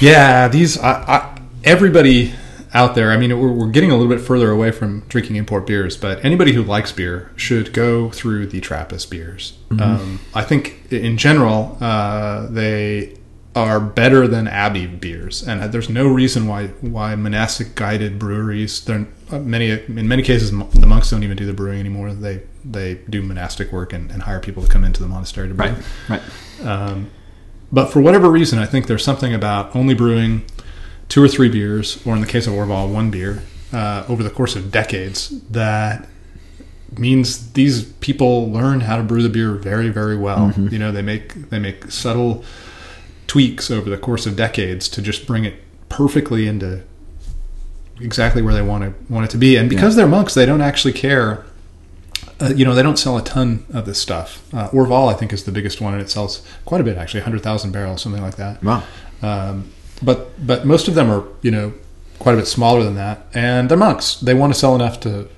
Yeah, these I, I, everybody out there. I mean, we're, we're getting a little bit further away from drinking import beers, but anybody who likes beer should go through the Trappist beers. Um, I think in general uh, they are better than Abbey beers, and there's no reason why why monastic guided breweries. They're uh, many in many cases the monks don't even do the brewing anymore. They they do monastic work and, and hire people to come into the monastery to brew. Right, right. Um, but for whatever reason, I think there's something about only brewing two or three beers, or in the case of Orval, one beer, uh, over the course of decades that means these people learn how to brew the beer very, very well. You know, they make they make subtle tweaks over the course of decades to just bring it perfectly into exactly where they want to want it to be. And because they're monks, they don't actually care uh, you know, they don't sell a ton of this stuff. Uh, Orval, I think, is the biggest one, and it sells quite a bit, actually, 100,000 barrels, something like that. Wow. Um, but but most of them are, you know, quite a bit smaller than that, and they're monks. They want to sell enough to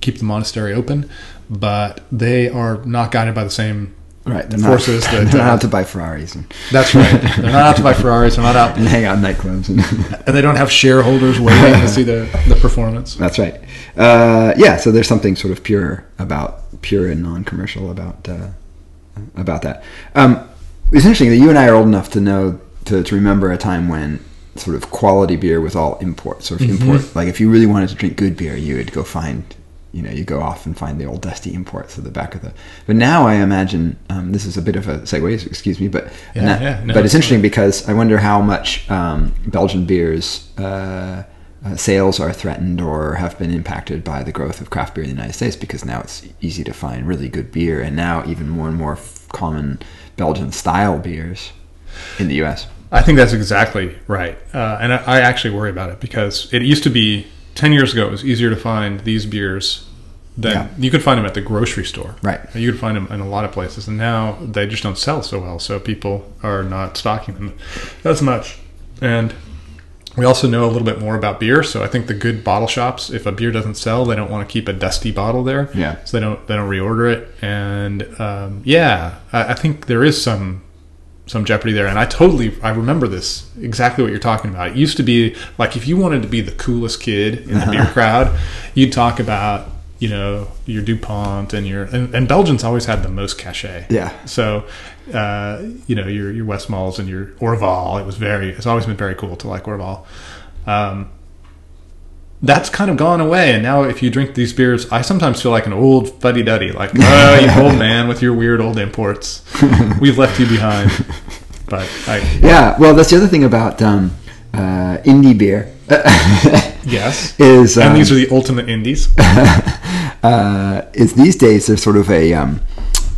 keep the monastery open, but they are not guided by the same Right. They're forces not, that. they're not uh, out to buy Ferraris and, that's right. They're not out to buy Ferraris. They're not out, and hang out nightclubs. And and they don't have shareholders waiting to see the, the performance. That's right. Uh, yeah, so there's something sort of pure about pure and non-commercial about uh, about that. Um, it's interesting that you and I are old enough to know to, to remember a time when sort of quality beer was all import, sort of import. Like if you really wanted to drink good beer, you would go find, you know, you go off and find the old dusty imports at the back of the. But now I imagine um, this is a bit of a segue. Excuse me, but Yeah, na- yeah, no, but it's it's interesting because I wonder how much um, Belgian beers. Uh, uh, sales are threatened or have been impacted by the growth of craft beer in the United States because now it's easy to find really good beer, and now even more and more f- common Belgian style beers in the U.S. I think that's exactly right, uh, and I, I actually worry about it because it used to be ten years ago. It was easier to find these beers than Yeah. you could find them at the grocery store. Right. You could find them in a lot of places, and now they just don't sell so well. So people are not stocking them as much, and we also know a little bit more about beer. So I think the good bottle shops, if a beer doesn't sell, they don't want to keep a dusty bottle there. Yeah. So they don't they don't reorder it, and um, yeah, I, I think there is some some jeopardy there. And I totally I remember this exactly what you're talking about. It used to be like if you wanted to be the coolest kid in the beer crowd, you'd talk about you know your Dupont and your and, and Belgians always had the most cachet. Yeah. So uh, you know your your Westmalles and your Orval. It was very it's always been very cool to like Orval. Um, that's kind of gone away. And now, if you drink these beers, I sometimes feel like an old fuddy duddy, like, oh, you old man with your weird old imports. We've left you behind. But I, Yeah, well, that's the other thing about um, uh, indie beer yes. is um, and these are the ultimate indies. uh, is these days there's sort of a um,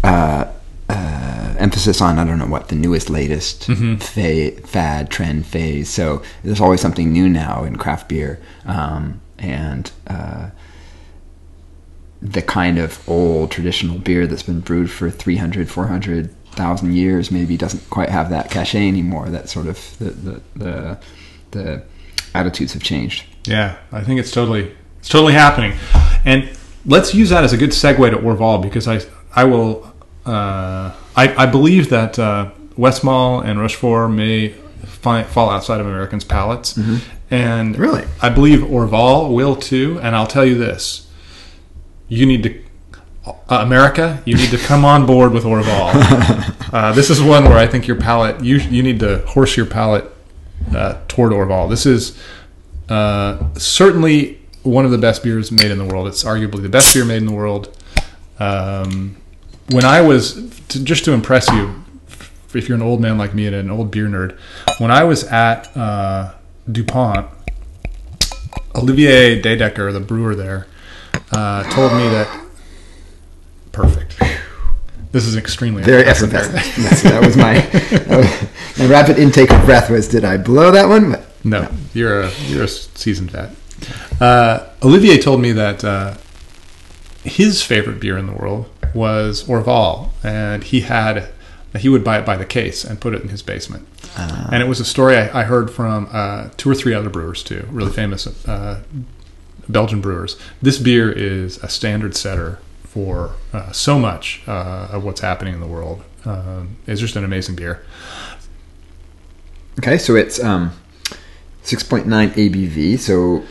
uh, emphasis on I don't know what the newest, latest fa- fad, trend, phase. So there's always something new now in craft beer, um, and uh, the kind of old traditional beer that's been brewed for 300, 400,000 years maybe doesn't quite have that cachet anymore. That sort of the the, the the attitudes have changed. Yeah, I think it's totally it's totally happening, and let's use that as a good segue to Orval because I I will I I believe that uh, Westmalle and Rochefort may fi- fall outside of Americans' palates, and Really? I believe Orval will too. And I'll tell you this: you need to. Uh, America, you need to come on board with Orval. uh, this is one where I think your palate you you need to horse your palate uh, toward Orval. This is uh, certainly one of the best beers made in the world. It's arguably the best beer made in the world. Um, when I was to, just to impress you, if you're an old man like me and an old beer nerd, when I was at uh, Dupont, Olivier Dedecker, the brewer there, uh, told me that perfect. This is extremely Very effervescent. Yes, that was my that was- my rapid intake of breath. Was did I blow that one? But No, you're a you're a seasoned vet. Uh, Olivier told me that uh, his favorite beer in the world was Orval, and he had he would buy it by the case and put it in his basement. And it was a story I, I heard from uh, two or three other brewers too, really famous uh, Belgian brewers. This beer is a standard setter for uh, so much uh, of what's happening in the world. Um, it's just an amazing beer. okay, so it's um, six point nine ABV. So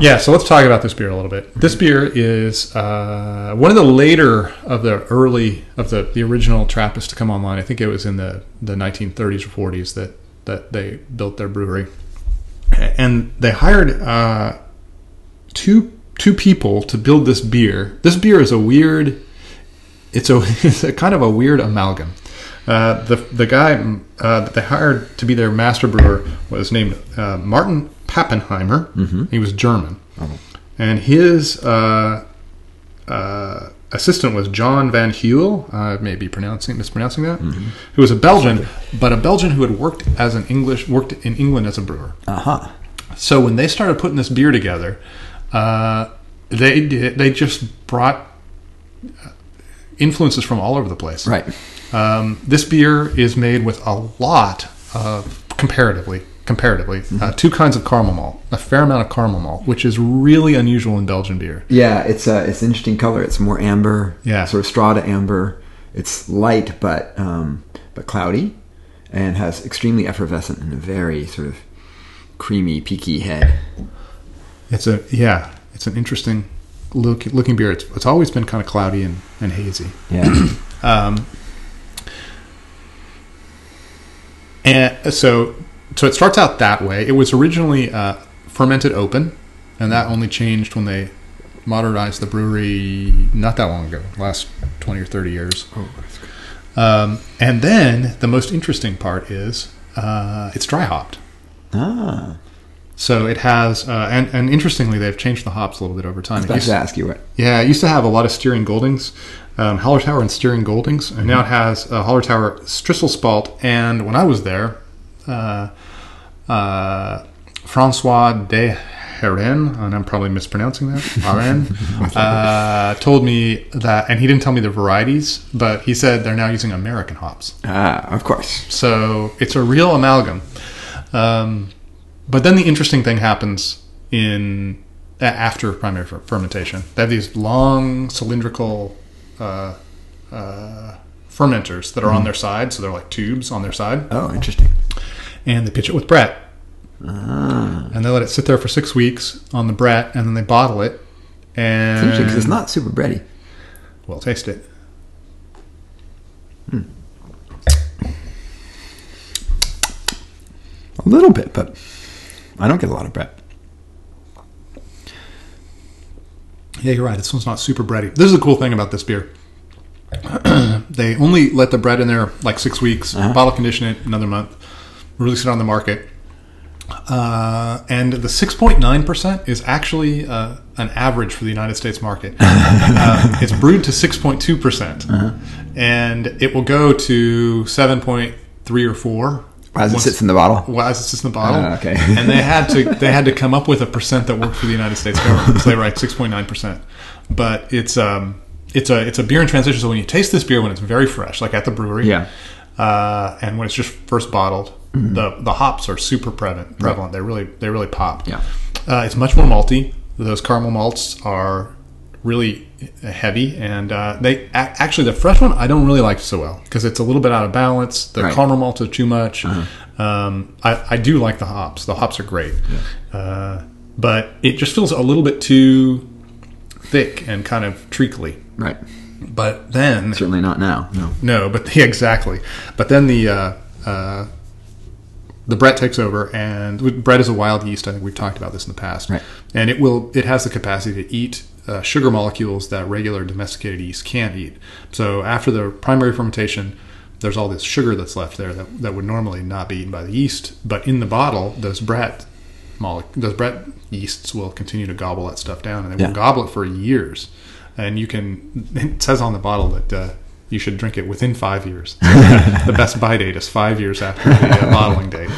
Yeah, so let's talk about this beer a little bit. This beer is uh, one of the later of the early of the, the original Trappist to come online. I think it was in the, the 1930s or 40s that, that they built their brewery, and they hired uh, two two people to build this beer. This beer is a weird. It's a it's a kind of a weird amalgam. Uh, the the guy uh, that they hired to be their master brewer was named uh, Martin Pappenheimer. He was German, and his uh, uh, assistant was John Van Huel. I may be pronouncing mispronouncing that. Who was a Belgian, but a Belgian who had worked as an English worked in England as a brewer. uh huh. So when they started putting this beer together, uh, they did, they just brought influences from all over the place. Right. Um, this beer is made with a lot of comparatively comparatively uh, two kinds of caramel malt, a fair amount of caramel malt, which is really unusual in Belgian beer. Yeah, it's a it's an interesting color. It's more amber. Yeah. Sort of straw to amber. It's light but um, but cloudy, and has extremely effervescent and a very sort of creamy, peaky head. It's a yeah, it's an interesting look looking beer. It's, it's always been kind of cloudy and, and hazy. Yeah. Um, and so, so it starts out that way. It was originally uh, fermented open, and that only changed when they modernized the brewery not that long ago, last twenty or thirty years. oh, that's good. Um, and then the most interesting part is uh, it's dry hopped. Ah, So it has, uh, and, and interestingly, they've changed the hops a little bit over time. I was about used- to ask you what. yeah, it used to have a lot of Styrian Goldings, um, Hallertauer and Styrian Goldings, and now it has uh, Hallertauer Strisselspalt. And when I was there, uh, uh, Francois de Harenne, and I'm probably mispronouncing that, uh, told me that, and he didn't tell me the varieties, but he said they're now using American hops. Ah, of course. So it's a real amalgam. Um, but then the interesting thing happens in after primary fermentation. They have these long cylindrical uh, uh, fermenters that are on their side, so they're like tubes on their side, Oh, interesting. and they pitch it with Brett, Ah, and they let it sit there for six weeks on the Brett, and then they bottle it. it's And interesting because it's not super Bretty. well, taste it. A little bit, but I don't get a lot of Brett. Yeah, you're right. This one's not super Bretty. This is the cool thing about this beer. they only let the Brett in there like six weeks, Uh-huh. bottle condition it another month, release it on the market. Uh, and the 6.9% is actually uh, an average for the United States market. uh, it's brewed to 6.2%, percent Uh-huh. and it will go to 7.3 or 4 As it once- sits in the bottle. well, as it sits in the bottle. Ah, okay. and they had to they had to come up with a percent that worked for the United States government. So they write six point nine percent. But it's um it's a it's a beer in transition. So when you taste this beer when it's very fresh, like at the brewery, Yeah. uh, and when it's just first bottled, the the hops are super prevalent. Prevalent. They really they really pop. Yeah. Uh, it's much more malty. Those caramel malts are really heavy, and uh, they actually the fresh one I don't really like so well because it's a little bit out of balance. The Right. caramel malt is too much. Um, I, I do like the hops. The hops are great, uh, but it just feels a little bit too thick and kind of treacly. Right. But then Certainly not now. No. no, but yeah, exactly. But then the uh, uh, the Brett takes over, and Brett is a wild yeast. I think we've talked about this in the past, Right. and it will it has the capacity to eat uh, sugar molecules that regular domesticated yeast can't eat. So after the primary fermentation, there's all this sugar that's left there that, that would normally not be eaten by the yeast, but in the bottle, those Brett mole- those Brett yeasts will continue to gobble that stuff down, and they Yeah. will gobble it for years. And you can it says on the bottle that uh, you should drink it within five years. the best buy date is five years after the uh, bottling date.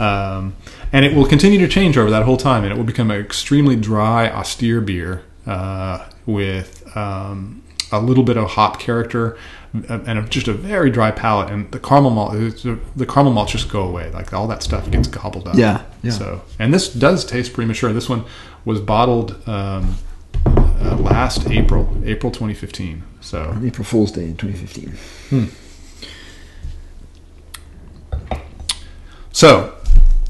Um, and it will continue to change over that whole time, and it will become an extremely dry, austere beer uh, with um, a little bit of hop character and a, just a very dry palate. And the caramel malt, the caramel malts just go away. Like all that stuff gets gobbled up. Yeah, yeah. So, and this does taste pretty mature. This one was bottled um, uh, last April, April 2015. So April Fool's Day in 2015. So,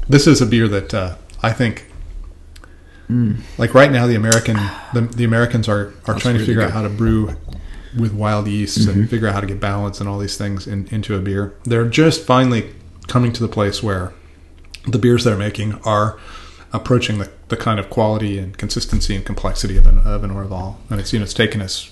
this is a beer that uh, I think, Mm. like right now, the American the, the Americans are are trying to really figure out how to brew with wild yeasts and mm-hmm. figure out how to get balance and all these things in, into a beer. They're just finally coming to the place where the beers they're making are approaching the, the kind of quality and consistency and complexity of an of an Orval. And it's you know it's taken us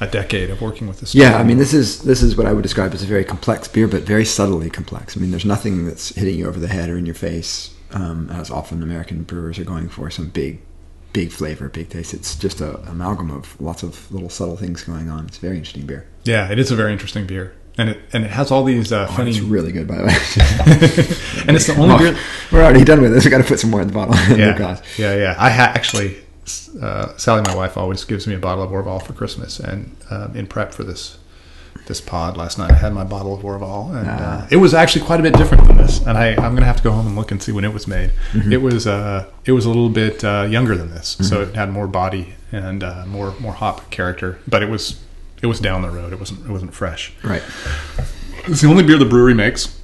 a decade of working with this. Yeah. I mean, this is this is what I would describe as a very complex beer, but very subtly complex. I mean, there's nothing that's hitting you over the head or in your face, um, as often American brewers are going for some big, big flavor, big taste. It's just a amalgam of lots of little subtle things going on. It's a very interesting beer. yeah, it is a very interesting beer. And it and it has all these uh, funny It's really good, by the way. and it's the only Oh, beer we're already done with this. We got to put some more in the bottle. Yeah, yeah, yeah. I ha- actually, uh, Sally, my wife, always gives me a bottle of Orval for Christmas, and um, in prep for this this pod last night, I had my bottle of Orval, and uh, Ah. it was actually quite a bit different than this. And I, I'm going to have to go home and look and see when it was made. Mm-hmm. It was uh, it was a little bit uh, younger than this, so it had more body and uh, more more hop character, but it was it was down the road. It wasn't it wasn't fresh. Right. It's the only beer the brewery makes.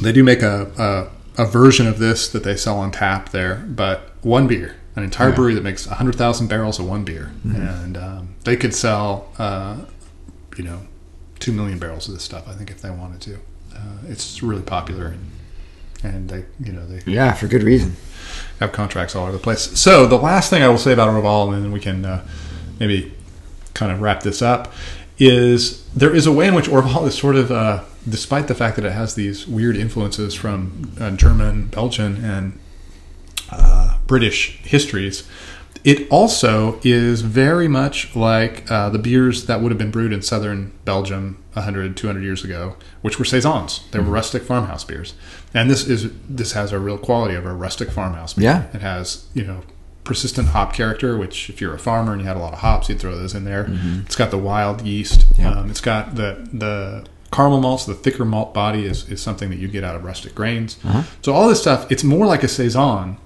They do make a, a, a version of this that they sell on tap there, but one beer, an entire Yeah. brewery that makes 100,000 barrels of one beer. And um, they could sell, uh, you know, 2 million barrels of this stuff, I think, if they wanted to. Uh, it's really popular. And, and they, you know, they Yeah, for good reason. have contracts all over the place. So the last thing I will say about Orval, and then we can uh, maybe kind of wrap this up, is there is a way in which Orval is sort of, uh, despite the fact that it has these weird influences from uh, German, Belgian, and uh, British histories, it also is very much like uh, the beers that would have been brewed in southern Belgium 100, 200 years ago, which were saisons. They were rustic farmhouse beers, and this is this has a real quality of a rustic farmhouse beer. Yeah. it has you know persistent hop character, which if you're a farmer and you had a lot of hops, you'd throw those in there. It's got the wild yeast. Yeah. Um, it's got the the caramel malts. The thicker malt body is, is something that you get out of rustic grains. So all this stuff, it's more like a saison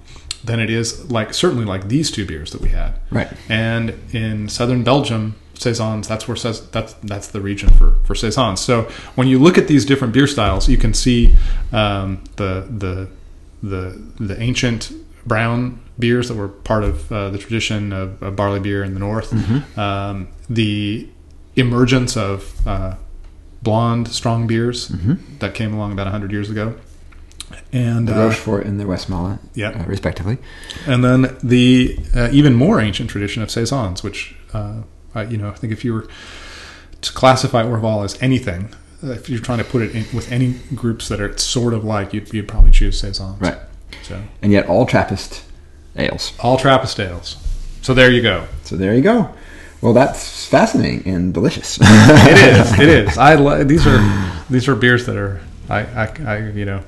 than it is like certainly like these two beers that we had. Right. And in southern Belgium, saisons that's where says that's that's the region for for saisons. So when you look at these different beer styles, you can see um, the the the the ancient brown beers that were part of uh, the tradition of, of barley beer in the north. Um, the emergence of uh, blonde strong beers that came along about hundred years ago. And The uh, Rochefort and the Westmalle, Yeah. uh, respectively. and then the uh, even more ancient tradition of saisons, which uh, I, you know, I think if you were to classify Orval as anything, uh, if you're trying to put it in with any groups that are sort of like, you'd, you'd probably choose saisons. Right. So And yet all Trappist ales. all Trappist ales. So there you go. So there you go. Well, that's fascinating and delicious. It is. It is. I lo- these are these are beers that are I I, I you know.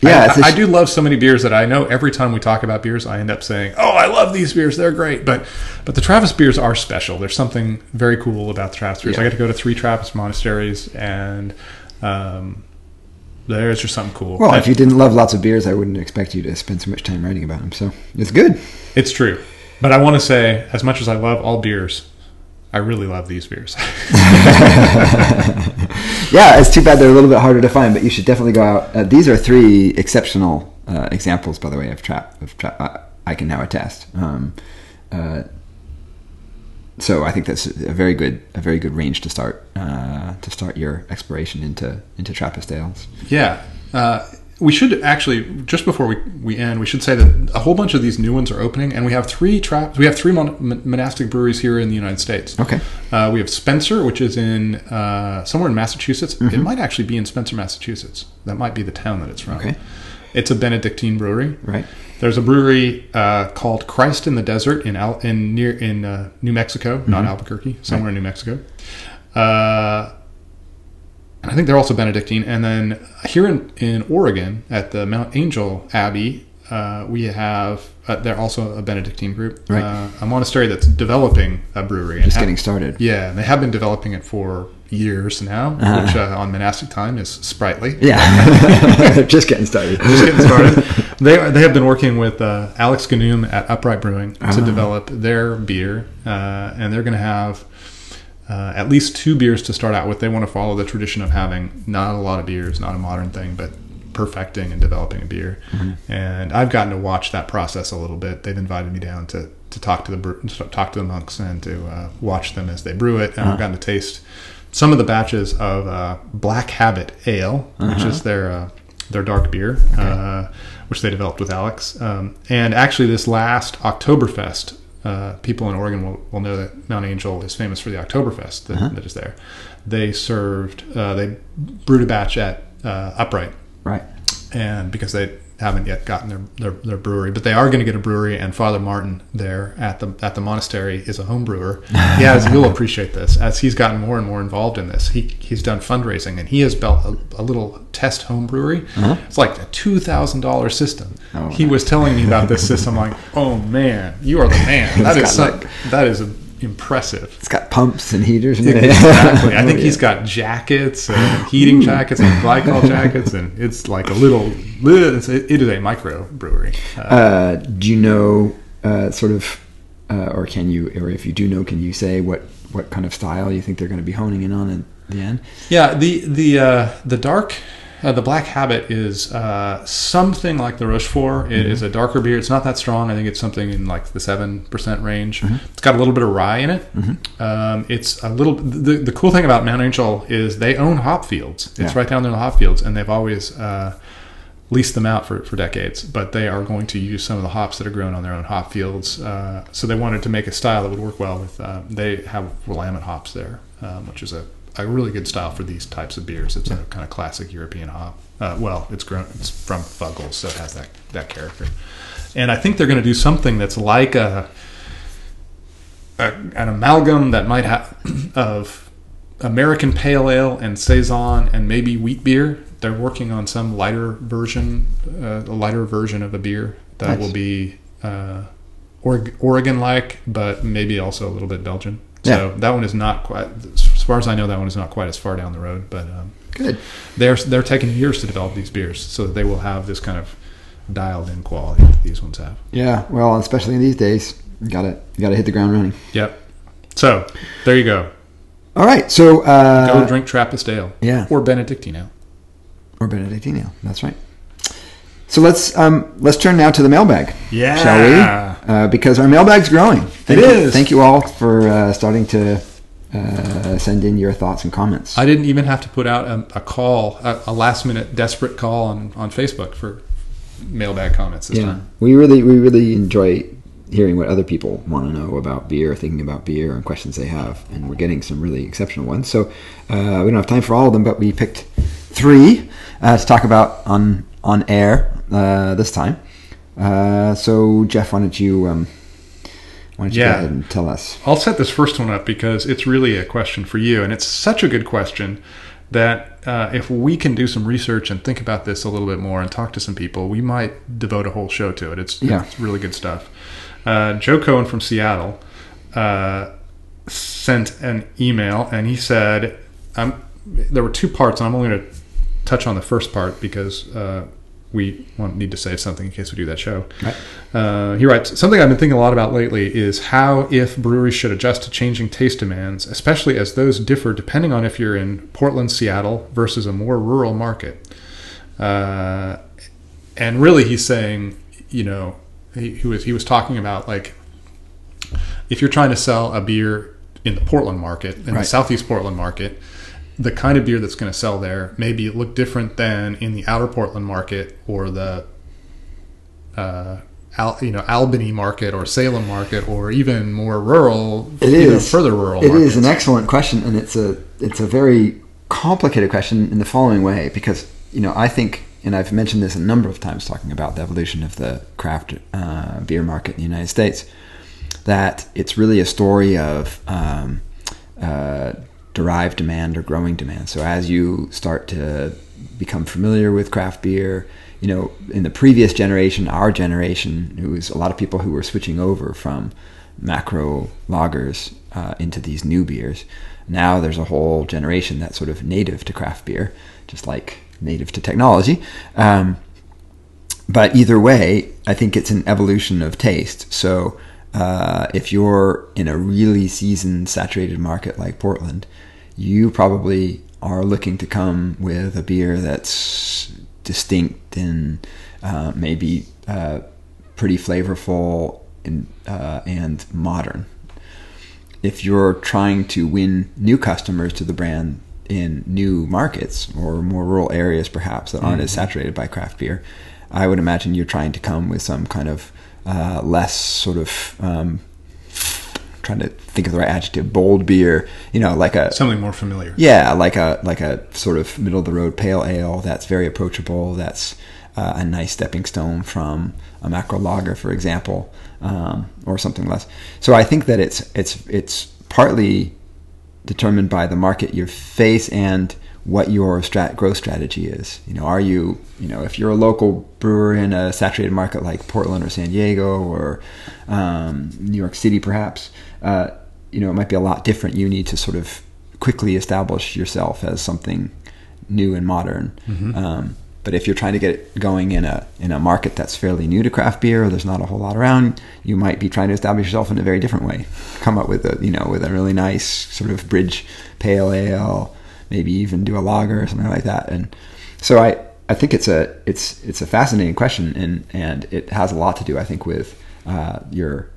Yeah, I, I do love so many beers that I know every time we talk about beers, I end up saying, "Oh, I love these beers; they're great." But, but the Trappist beers are special. There's something very cool about the Trappist beers. I Yeah. got to go to three Trappist monasteries, and Um, there's just something cool. Well, if you didn't love lots of beers, I wouldn't expect you to spend so much time writing about them. So it's good. It's true. But I want to say, as much as I love all beers, I really love these beers. yeah, it's too bad they're a little bit harder to find, but you should definitely go out. Uh, these are three exceptional uh, examples, by the way, of trap. Of trap. Uh, I can now attest. Um, uh, so I think that's a very good, a very good range to start uh, to start your exploration into into Trappist ales. Yeah. We should actually just before we, we end we should say that a whole bunch of these new ones are opening and we have three traps we have three mon- monastic breweries here in the united states. Okay. Uh, we have spencer which is in uh, somewhere in massachusetts. Mm-hmm. it might actually be in spencer massachusetts. That might be the town that it's from. Okay. It's a benedictine brewery. Right. There's a brewery uh, called christ in the desert in Al- in near in uh, new mexico mm-hmm. not albuquerque somewhere right. in new mexico. Uh, I think they're also Benedictine. And then here in, in Oregon at the Mount Angel Abbey, uh, we have uh, they're also a Benedictine group, right. uh, a monastery that's developing a brewery. Just have, getting started. Yeah, they have been developing it for years now, uh-huh. which uh, on monastic time is sprightly. Yeah, just getting started. just getting started. they are, they have been working with uh, Alex Ganum at Upright Brewing to uh-huh. develop their beer, uh, and they're going to have uh, at least two beers to start out with. They want to follow the tradition of having not a lot of beers, not a modern thing, but perfecting and developing a beer. Mm-hmm. And I've gotten to watch that process a little bit. They've invited me down to to talk to the talk to the monks and to uh, watch them as they brew it. And uh-huh. I've gotten to taste some of the batches of uh, Black Habit Ale, uh-huh. which is their uh, their dark beer, okay. Uh, which they developed with Alex. Um, and actually, this last Oktoberfest uh, people in Oregon will, will know that Mount Angel is famous for the Oktoberfest that, uh-huh. that is there. They served, uh, they brewed a batch at uh, Upright. Right. And because they haven't yet gotten their, their, their brewery, but they are going to get a brewery. And Father Martin there at the at the monastery is a home brewer. Yeah, you'll appreciate this as he's gotten more and more involved in this. He he's done fundraising and he has built a, a little test home brewery. Uh-huh. It's like a two thousand dollar system. Oh, he nice. was telling me about this system. like, oh man, you are the man. That is like, that is a impressive. It's got pumps and heaters. And exactly. I think he's got jackets and heating jackets and glycol jackets, and it's like a little. It's, it is a micro brewery. Uh, uh, do you know, uh, sort of, uh, or can you, or if you do know, can you say what what kind of style you think they're going to be honing in on in the end? Yeah, the the uh, the dark uh, the Black Habit is uh, something like the Rochefort. It mm-hmm. is a darker beer. It's not that strong. I think it's something in like the seven percent range. Mm-hmm. It's got a little bit of rye in it. Mm-hmm. Um, it's a little. The, the cool thing about Mount Angel is they own hop fields. It's yeah. right down there in the hop fields, and they've always uh, leased them out for, for decades. But they are going to use some of the hops that are grown on their own hop fields. Uh, so they wanted to make a style that would work well with. Uh, they have Willamette hops there, um, which is a a really good style for these types of beers. It's a kind of classic European hop. Uh, well, it's grown. It's from Fuggles, so it has that that character. And I think they're going to do something that's like a, a an amalgam that might have of American Pale Ale and saison and maybe wheat beer. They're working on some lighter version, uh, a lighter version of a beer that nice. will be uh, Oregon like, but maybe also a little bit Belgian. So yeah. that one is not quite, far as I know, that one is not quite as far down the road. But um, good, they're they're taking years to develop these beers, so that they will have this kind of dialed in quality that these ones have. Yeah, well, especially in these days, you gotta gotta hit the ground running. Yep. So there you go. All right, so uh, go drink Trappist ale. Yeah, or Benedictine ale. Or Benedictine ale. That's right. So let's um, let's turn now to the mailbag. Yeah, shall we? Uh, because our mailbag's growing. Thank it you, is. Thank you all for uh, starting to uh, send in your thoughts and comments. I didn't even have to put out a, a call, a, a, last minute desperate call on, on Facebook for mailbag comments this yeah. time. We really we really enjoy hearing what other people want to know about beer, thinking about beer, and questions they have, and we're getting some really exceptional ones. So uh, we don't have time for all of them, but we picked three uh, to talk about on on air uh, this time. Uh, so, Jeff, why don't you um, why don't you yeah. go ahead and tell us? I'll set this first one up because it's really a question for you, and it's such a good question that uh, if we can do some research and think about this a little bit more and talk to some people, we might devote a whole show to it. It's, yeah. it's really good stuff. Uh, Joe Cohen from Seattle uh, sent an email, and he said, "I'm there were two parts, and I'm only going to touch on the first part because uh, we want, need to save something in case we do that show. Right. Uh, he writes Something I've been thinking a lot about lately is how if breweries should adjust to changing taste demands, especially as those differ depending on if you're in Portland, Seattle versus a more rural market. Uh, and really, he's saying, you know, he, he was he was talking about like if you're trying to sell a beer in the Portland market, in Right. the Southeast Portland market, the kind of beer that's going to sell there maybe look different than in the outer Portland market or the uh, Al, you know Albany market or Salem market or even more rural, It even further rural. It is markets. an excellent question, and it's a it's a very complicated question in the following way because you know I think, and I've mentioned this a number of times talking about the evolution of the craft uh, beer market in the United States, that it's really a story of um, uh, derived demand or growing demand. So as you start to become familiar with craft beer, you know, in the previous generation, our generation, it was a lot of people who were switching over from macro lagers uh, into these new beers. Now there's a whole generation that's sort of native to craft beer, just like native to technology. Um, but either way, I think it's an evolution of taste. So uh, if you're in a really seasoned, saturated market like Portland, you probably are looking to come with a beer that's distinct and uh, maybe uh, pretty flavorful and, uh, and modern. If you're trying to win new customers to the brand in new markets or more rural areas, perhaps that aren't as saturated by craft beer, I would imagine you're trying to come with some kind of uh, less sort of um, trying to think of the right adjective, bold beer. You know, like a something more familiar. yeah, like a like a sort of middle of the road pale ale that's very approachable. That's uh, a nice stepping stone from a macro lager, for example, um, or something less. So I think that it's it's it's partly determined by the market you face and what your strat growth strategy is. You know, are you you know if you're a local brewer in a saturated market like Portland or San Diego or um, New York City, perhaps, uh, you know, it might be a lot different. You need to sort of quickly establish yourself as something new and modern. Um, but if you're trying to get it going in a in a market that's fairly new to craft beer, or there's not a whole lot around, you might be trying to establish yourself in a very different way. Come up with a you know with a really nice sort of bridge pale ale, maybe even do a lager or something like that. And so I I think it's a it's it's a fascinating question, and and it has a lot to do I think with uh, your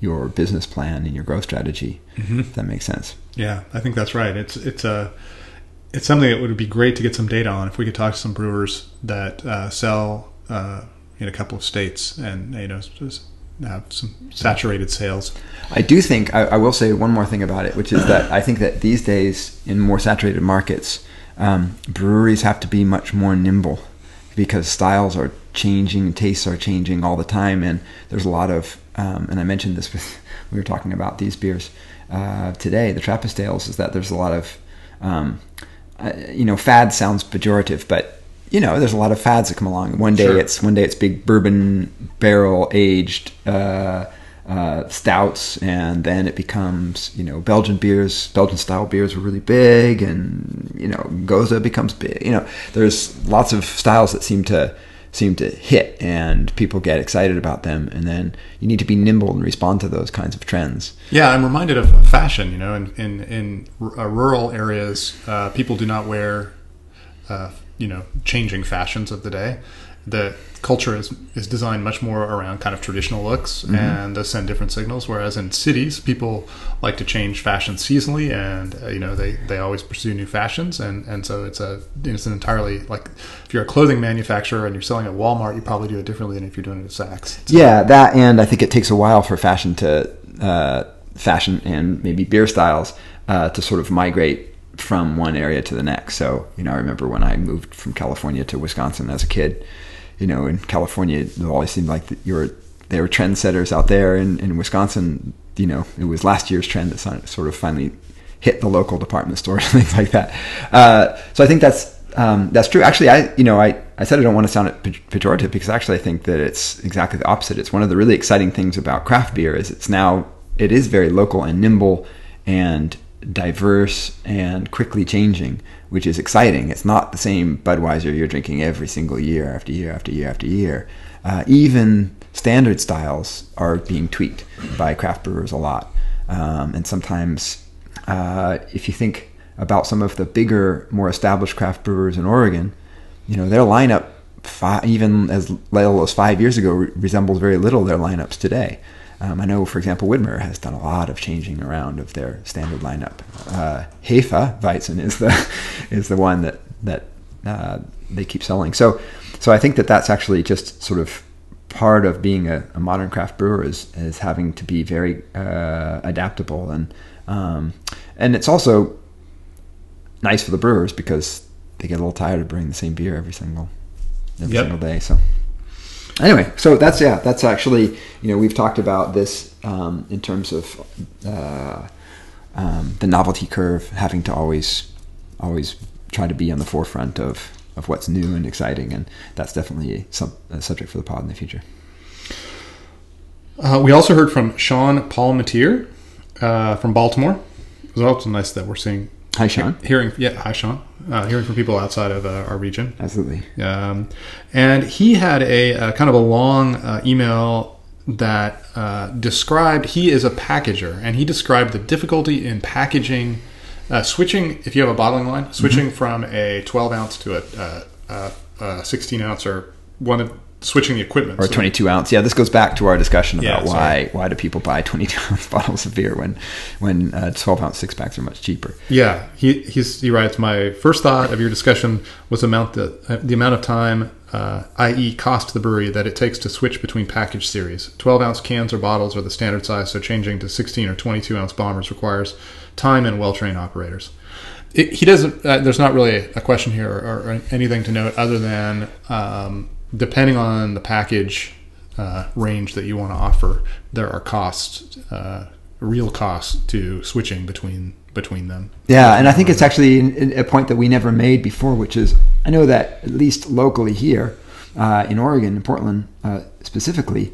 your business plan and your growth strategy. If that makes sense. Yeah, I think that's right. It's it's a it's something that would be great to get some data on if we could talk to some brewers that uh, sell uh, in a couple of states and you know some saturated sales. I do think I, I will say one more thing about it, which is that I think that these days in more saturated markets, um, breweries have to be much more nimble because styles are changing, tastes are changing all the time, and there's a lot of. Um, and I mentioned this with we were talking about these beers uh, today, the Trappist ales, is that there's a lot of, um, uh, you know, fad sounds pejorative, but you know, there's a lot of fads that come along. One day Sure. it's one day it's big bourbon barrel aged uh, uh, stouts, and then it becomes you know Belgian beers. Belgian style beers were really big, and you know Gose becomes big. You know, there's lots of styles that seem to seem to hit, and people get excited about them, and then you need to be nimble and respond to those kinds of trends. Yeah, I'm reminded of fashion. You know, in in, in r- uh, rural areas, uh, people do not wear, uh, you know, changing fashions of the day. The culture is is designed much more around kind of traditional looks and those send different signals. Whereas in cities, people like to change fashion seasonally, and uh, you know they, they always pursue new fashions, and, and so it's a it's an entirely like if you're a clothing manufacturer and you're selling at Walmart, you probably do it differently than if you're doing it at Saks. Yeah, that and I think it takes a while for fashion to uh, fashion and maybe beer styles uh, to sort of migrate from one area to the next. So you know, I remember when I moved from California to Wisconsin as a kid. You know, in California, it always seemed like you were they were trendsetters out there. In, in Wisconsin, you know, it was last year's trend that sort- sort of finally hit the local department stores and things like that. Uh, so I think that's um, that's true. Actually, I you know I, I said I don't want to sound pejorative because actually I think that it's exactly the opposite. It's one of the really exciting things about craft beer is it's now it is very local and nimble and diverse and quickly changing, which is exciting. It's not the same Budweiser you're drinking every single year after year after year after year. Uh, even standard styles are being tweaked by craft brewers a lot, um, and sometimes uh, if you think about some of the bigger, more established craft brewers in Oregon, you know their lineup, five, even as little as five years ago, re- resembles very little their lineups today. Um, I know, for example, Widmer has done a lot of changing around of their standard lineup. Uh, Hefe Weizen is the is the one that that uh, they keep selling. So, so I think that that's actually just sort of part of being a, a modern craft brewer is is having to be very uh, adaptable and um, and it's also nice for the brewers because they get a little tired of brewing the same beer every single every Yep. single day. So anyway, so that's yeah, that's actually you know we've talked about this um, in terms of uh, um, the novelty curve having to always always try to be on the forefront of of what's new and exciting, and that's definitely some, a subject for the pod in the future. Uh, we also heard from Sean Palmetier uh, from Baltimore. It was also nice that we're seeing Hi, Sean. hearing yeah hi Sean uh, hearing from people outside of uh, our region. Absolutely. Um, and he had a, a kind of a long uh, email that uh, described he is a packager, and he described the difficulty in packaging, uh, switching if you have a bottling line, switching from a 12 ounce to a, uh, uh, uh, 16 ounce or one of switching the equipment Or So- 22 ounce. Yeah, this goes back to our discussion about sorry. why why do people buy 22 ounce bottles of beer when when uh, 12 ounce six packs are much cheaper. Yeah, he he's, he writes. My first thought of your discussion was amount the uh, the amount of time, uh, i.e., cost to the brewery that it takes to switch between package series. Twelve ounce cans or bottles are the standard size, so changing to sixteen or twenty two ounce bombers requires time and well trained operators. It, he doesn't. Uh, there's not really a question here or, or anything to note other than um, depending on the package uh, range that you want to offer, there are costs, uh, real costs to switching between between them. Yeah, and I think it's actually a point that we never made before, which is I know that at least locally here uh, in Oregon, in Portland uh, specifically,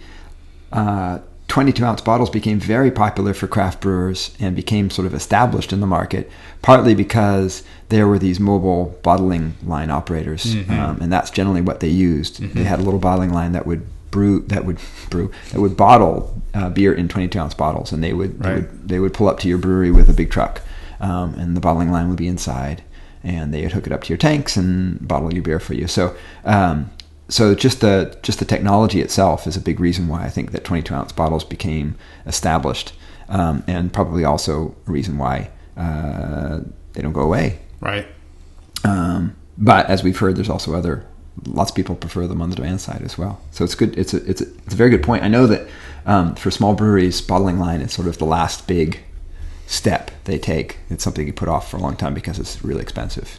uh, 22 ounce bottles became very popular for craft brewers and became sort of established in the market, partly because there were these mobile bottling line operators, um, and that's generally what they used. They had a little bottling line that would brew that would brew that would bottle uh, beer in 22 ounce bottles, and they would, they would they would pull up to your brewery with a big truck, um, and the bottling line would be inside, and they would hook it up to your tanks and bottle your beer for you. So, um, so just the just the technology itself is a big reason why I think that 22 ounce bottles became established, um, and probably also a reason why uh, they don't go away. Right. Um, but as we've heard, there's also other lots of people prefer them on the demand side as well. So it's good. It's a it's a, it's a very good point. I know that um, for small breweries, bottling line is sort of the last big step they take. It's something you put off for a long time because it's really expensive,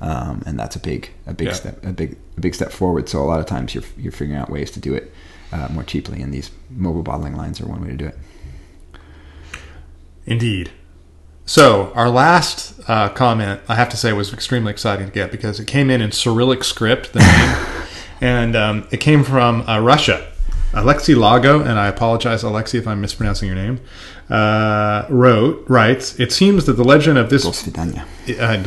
um, and that's a big a big Yeah. step a big a big step forward. So a lot of times you're you're figuring out ways to do it uh, more cheaply, and these mobile bottling lines are one way to do it. Indeed. So our last uh, comment, I have to say, was extremely exciting to get because it came in in Cyrillic script, the name, and um, it came from uh, Russia. Alexi Lago, and I apologize, Alexi, if I'm mispronouncing your name, uh, wrote writes. It seems that the legend of this Dosvidanya. Uh,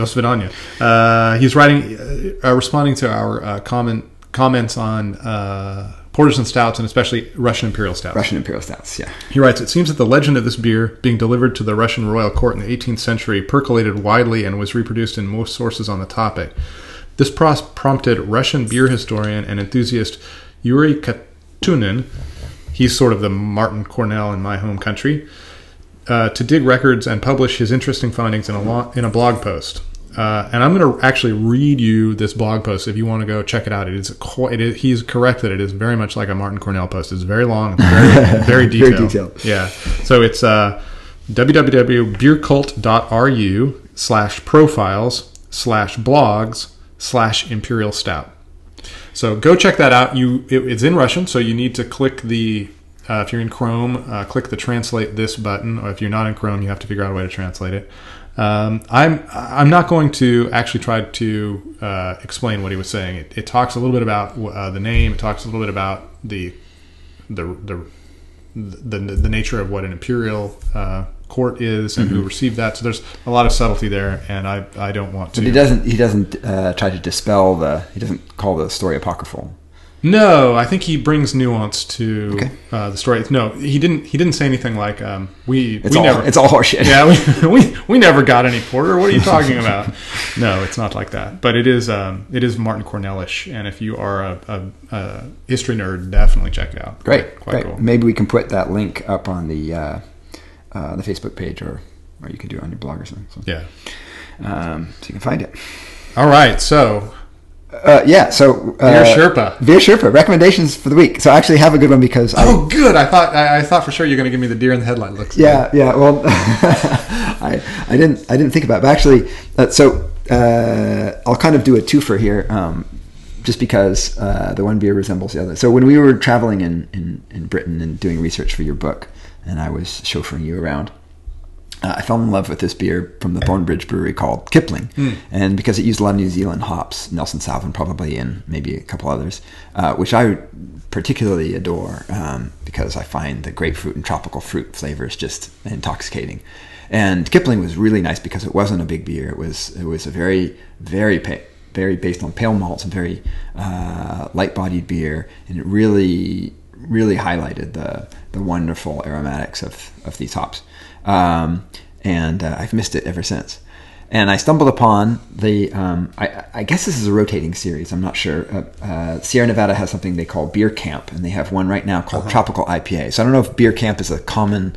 Uh, he's writing, uh, uh responding to our uh, comment comments on uh, porters and stouts, and especially Russian imperial stouts. Russian imperial stouts, yeah. He writes, It seems that the legend of this beer, being delivered to the Russian royal court in the 18th century, percolated widely and was reproduced in most sources on the topic. This pros- prompted Russian beer historian and enthusiast Yuri Kat- Katunin, he's sort of the Martyn Cornell in my home country, uh, to dig records and publish his interesting findings in a, lo- in a blog post. Uh, and I'm going to actually read you this blog post if you want to go check it out. It is, qu- it is he's correct that it is very much like a Martyn Cornell post. It's very long, it's very, very Very detailed. detailed. Yeah. So it's uh, www.beercult.ru slash profiles slash blogs slash imperial stout. So go check that out. You it, it's in Russian, so you need to click the uh, if you're in Chrome, uh, click the translate this button, or if you're not in Chrome, you have to figure out a way to translate it. Um, I'm I'm not going to actually try to uh, explain what he was saying. It, it talks a little bit about uh, the name. It talks a little bit about the the the the, the nature of what an imperial uh, court is and who received that. So there's a lot of subtlety there, and I I don't want to. But he doesn't. He doesn't uh, try to dispel the. He doesn't call the story apocryphal. No, I think he brings nuance to Okay. uh, the story. No, he didn't. He didn't say anything like um, we. It's we all. never. It's all horseshit. yeah, we, we we never got any porter. What are you talking about? no, it's not like that. But it is um, it is Martyn Cornelish, and if you are a, a, a history nerd, definitely check it out. Great. quite great. cool. Maybe we can put that link up on the uh, uh, the Facebook page, or or you can do it on your blog or something. So, Yeah. um, so you can find it. All right. So Uh, yeah. So uh, Beer Sherpa. Beer Sherpa recommendations for the week. So I actually have a good one because I, Oh, good. I thought I, I thought for sure you're going to give me the deer in the headlight looks. Yeah, yeah. Well, I I didn't I didn't think about, it. but actually, uh, so uh, I'll kind of do a twofer here, um, just because uh, the one beer resembles the other. So when we were traveling in, in in Britain and doing research for your book, and I was chauffeuring you around. Uh, I fell in love with this beer from the Thornbridge Brewery called Kipling, and because it used a lot of New Zealand hops, Nelson Sauvin probably, and maybe a couple others, uh, which I particularly adore um, because I find the grapefruit and tropical fruit flavors just intoxicating. And Kipling was really nice because it wasn't a big beer; it was it was a very very pa- very based on pale malts and very uh, light-bodied beer, and it really really highlighted the the wonderful aromatics of of these hops um, and uh, I've missed it ever since. And I stumbled upon the. Um, I, I guess this is a rotating series. I'm not sure. Uh, uh, Sierra Nevada has something they call Beer Camp, and they have one right now called Tropical IPA. So I don't know if Beer Camp is a common.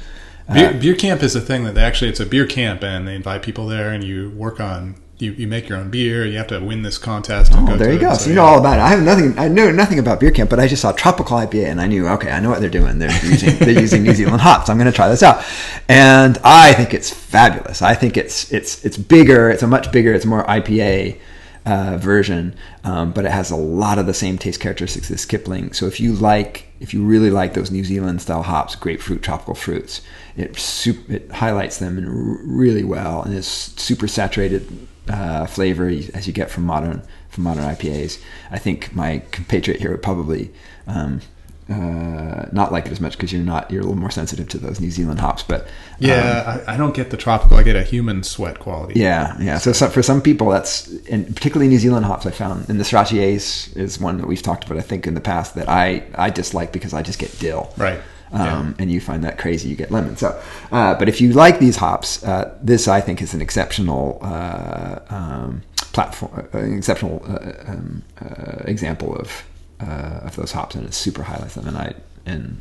Uh, Beer, beer camp is a thing that they actually it's a beer camp and they invite people there and you work on you, you make your own beer. You have to win this contest. Oh, there you to it. go. So you know all about it. I have nothing. I know nothing about beer camp, but I just saw tropical IPA, and I knew okay, I know what they're doing. They're using they're using New Zealand hops. I'm going to try this out, and I think it's fabulous. I think it's it's it's bigger. It's a much bigger. It's more IPA uh, version, um, but it has a lot of the same taste characteristics as Kipling. So if you like, if you really like those New Zealand style hops, grapefruit, tropical fruits, it sup- it highlights them really well, and it's super saturated uh, flavor as you get from modern from modern IPAs. I think my compatriot here would probably um, uh, not like it as much because you're not you're a little more sensitive to those New Zealand hops, but um, Yeah, I, I don't get the tropical. I get a human sweat quality. yeah, yeah. So some, for some people, that's and particularly New Zealand hops. I found and the Sorachi's is one that we've talked about. I think in the past that I I dislike because I just get dill. Right. Um, And you find that crazy, you get lemon. So, uh, but if you like these hops, uh, this I think is an exceptional uh, um, platform, uh, an exceptional uh, um, uh, example of uh, of those hops, and it super highlights them. And I and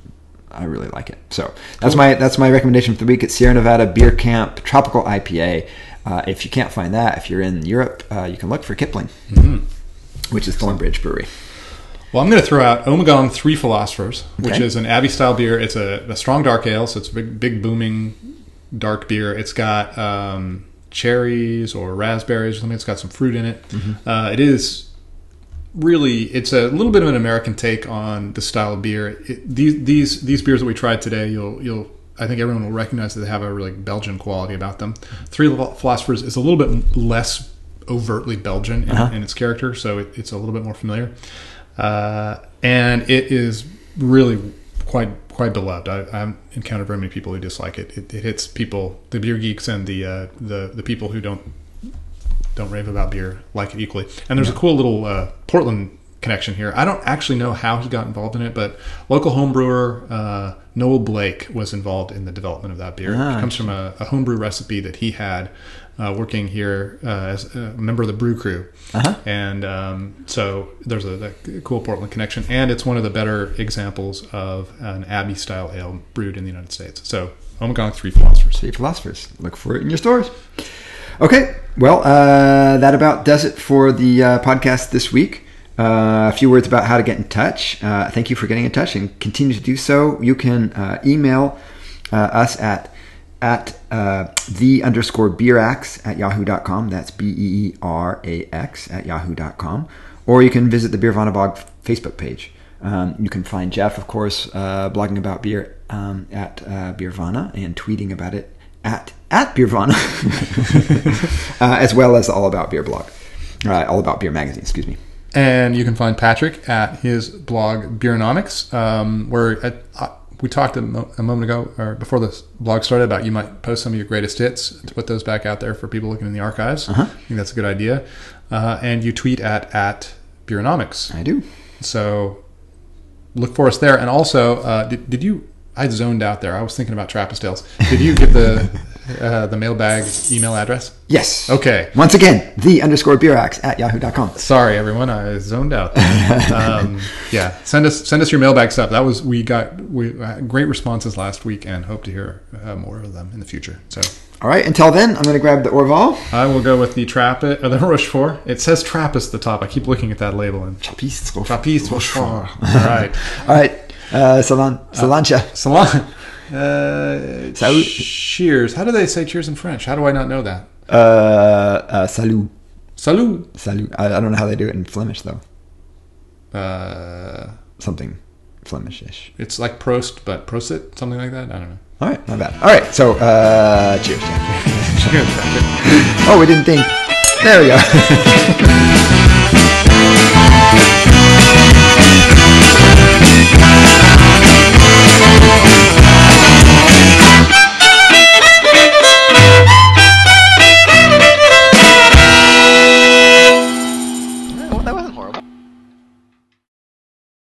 I really like it. So that's my that's my recommendation for the week. It's Sierra Nevada Beer Camp Tropical IPA. Uh, if you can't find that, if you're in Europe, uh, you can look for Kipling, which is Thornbridge Brewery. Well, I'm going to throw out Ommegang Three Philosophers, which Okay. is an Abbey style beer. It's a, a strong dark ale, so it's a big, big booming dark beer. It's got um, cherries or raspberries or something. It's got some fruit in it. Uh, it is really it's a little bit of an American take on the style of beer. It, these these these beers that we tried today, you'll you'll I think everyone will recognize that they have a really Belgian quality about them. Three Philosophers is a little bit less overtly Belgian in, in its character, so it, it's a little bit more familiar, uh, and it is really quite quite beloved. I, I've encountered very many people who dislike it. It, it hits people, the beer geeks and the uh, the the people who don't don't rave about beer like it equally. And there's a cool little uh, Portland connection here. I don't actually know how he got involved in it, but local homebrewer uh, Noel Blake was involved in the development of that beer. Ah, it comes from a, a homebrew recipe that he had uh, working here uh, as a member of the brew crew. Uh-huh. And um, so there's a, a cool Portland connection, and it's one of the better examples of an Abbey style ale brewed in the United States. So Ommegang Three Philosophers. Three philosophers. Look for it in your stores. Okay, well, uh, that about does it for the uh, podcast this week. Uh, a few words about how to get in touch. Uh, thank you for getting in touch and continue to do so. You can uh, email uh, us at at uh, the underscore beerax at yahoo.com. That's B E E R A X at yahoo.com. Or you can visit the Beervana blog Facebook page. Um, you can find Jeff, of course, uh, blogging about beer um, at uh, Beervana and tweeting about it at at Beervana, uh, as well as All About Beer blog, uh, All About Beer magazine. Excuse me. And you can find Patrick at his blog Beeronomics, um, where at, uh, we talked a, mo- a moment ago or before this blog started about you might post some of your greatest hits to put those back out there for people looking in the archives. Uh-huh. I think that's a good idea. Uh, and you tweet at at Beeronomics. I do. So look for us there. And also, uh, did, did you? I zoned out there. I was thinking about Trappist Tales. Did you get the uh, the mailbag email address? Yes. Okay. Once again, the underscore beerax at yahoo.com. Sorry, everyone. I zoned out. um, yeah, send us send us your mailbag stuff. That was we got we had great responses last week, and hope to hear uh, more of them in the future. So All right. Until then, I'm going to grab the Orval. I will go with the Trappist or the Rochefort. It says Trappist at the top. I keep looking at that label and Trappist Trappist Rochefort. All right, All right. Uh, Salan, Salancha. Salon. Uh, Salut. cheers. How do they say cheers in French? How do I not know that? Uh, uh, salut. Salut. Salut. I, I don't know how they do it in Flemish, though. Uh, Something Flemish-ish. it's like Prost, but Prosit, something like that. I don't know. All right. Not bad. All right. So, uh, cheers. Cheers. Oh, we didn't think. There we go.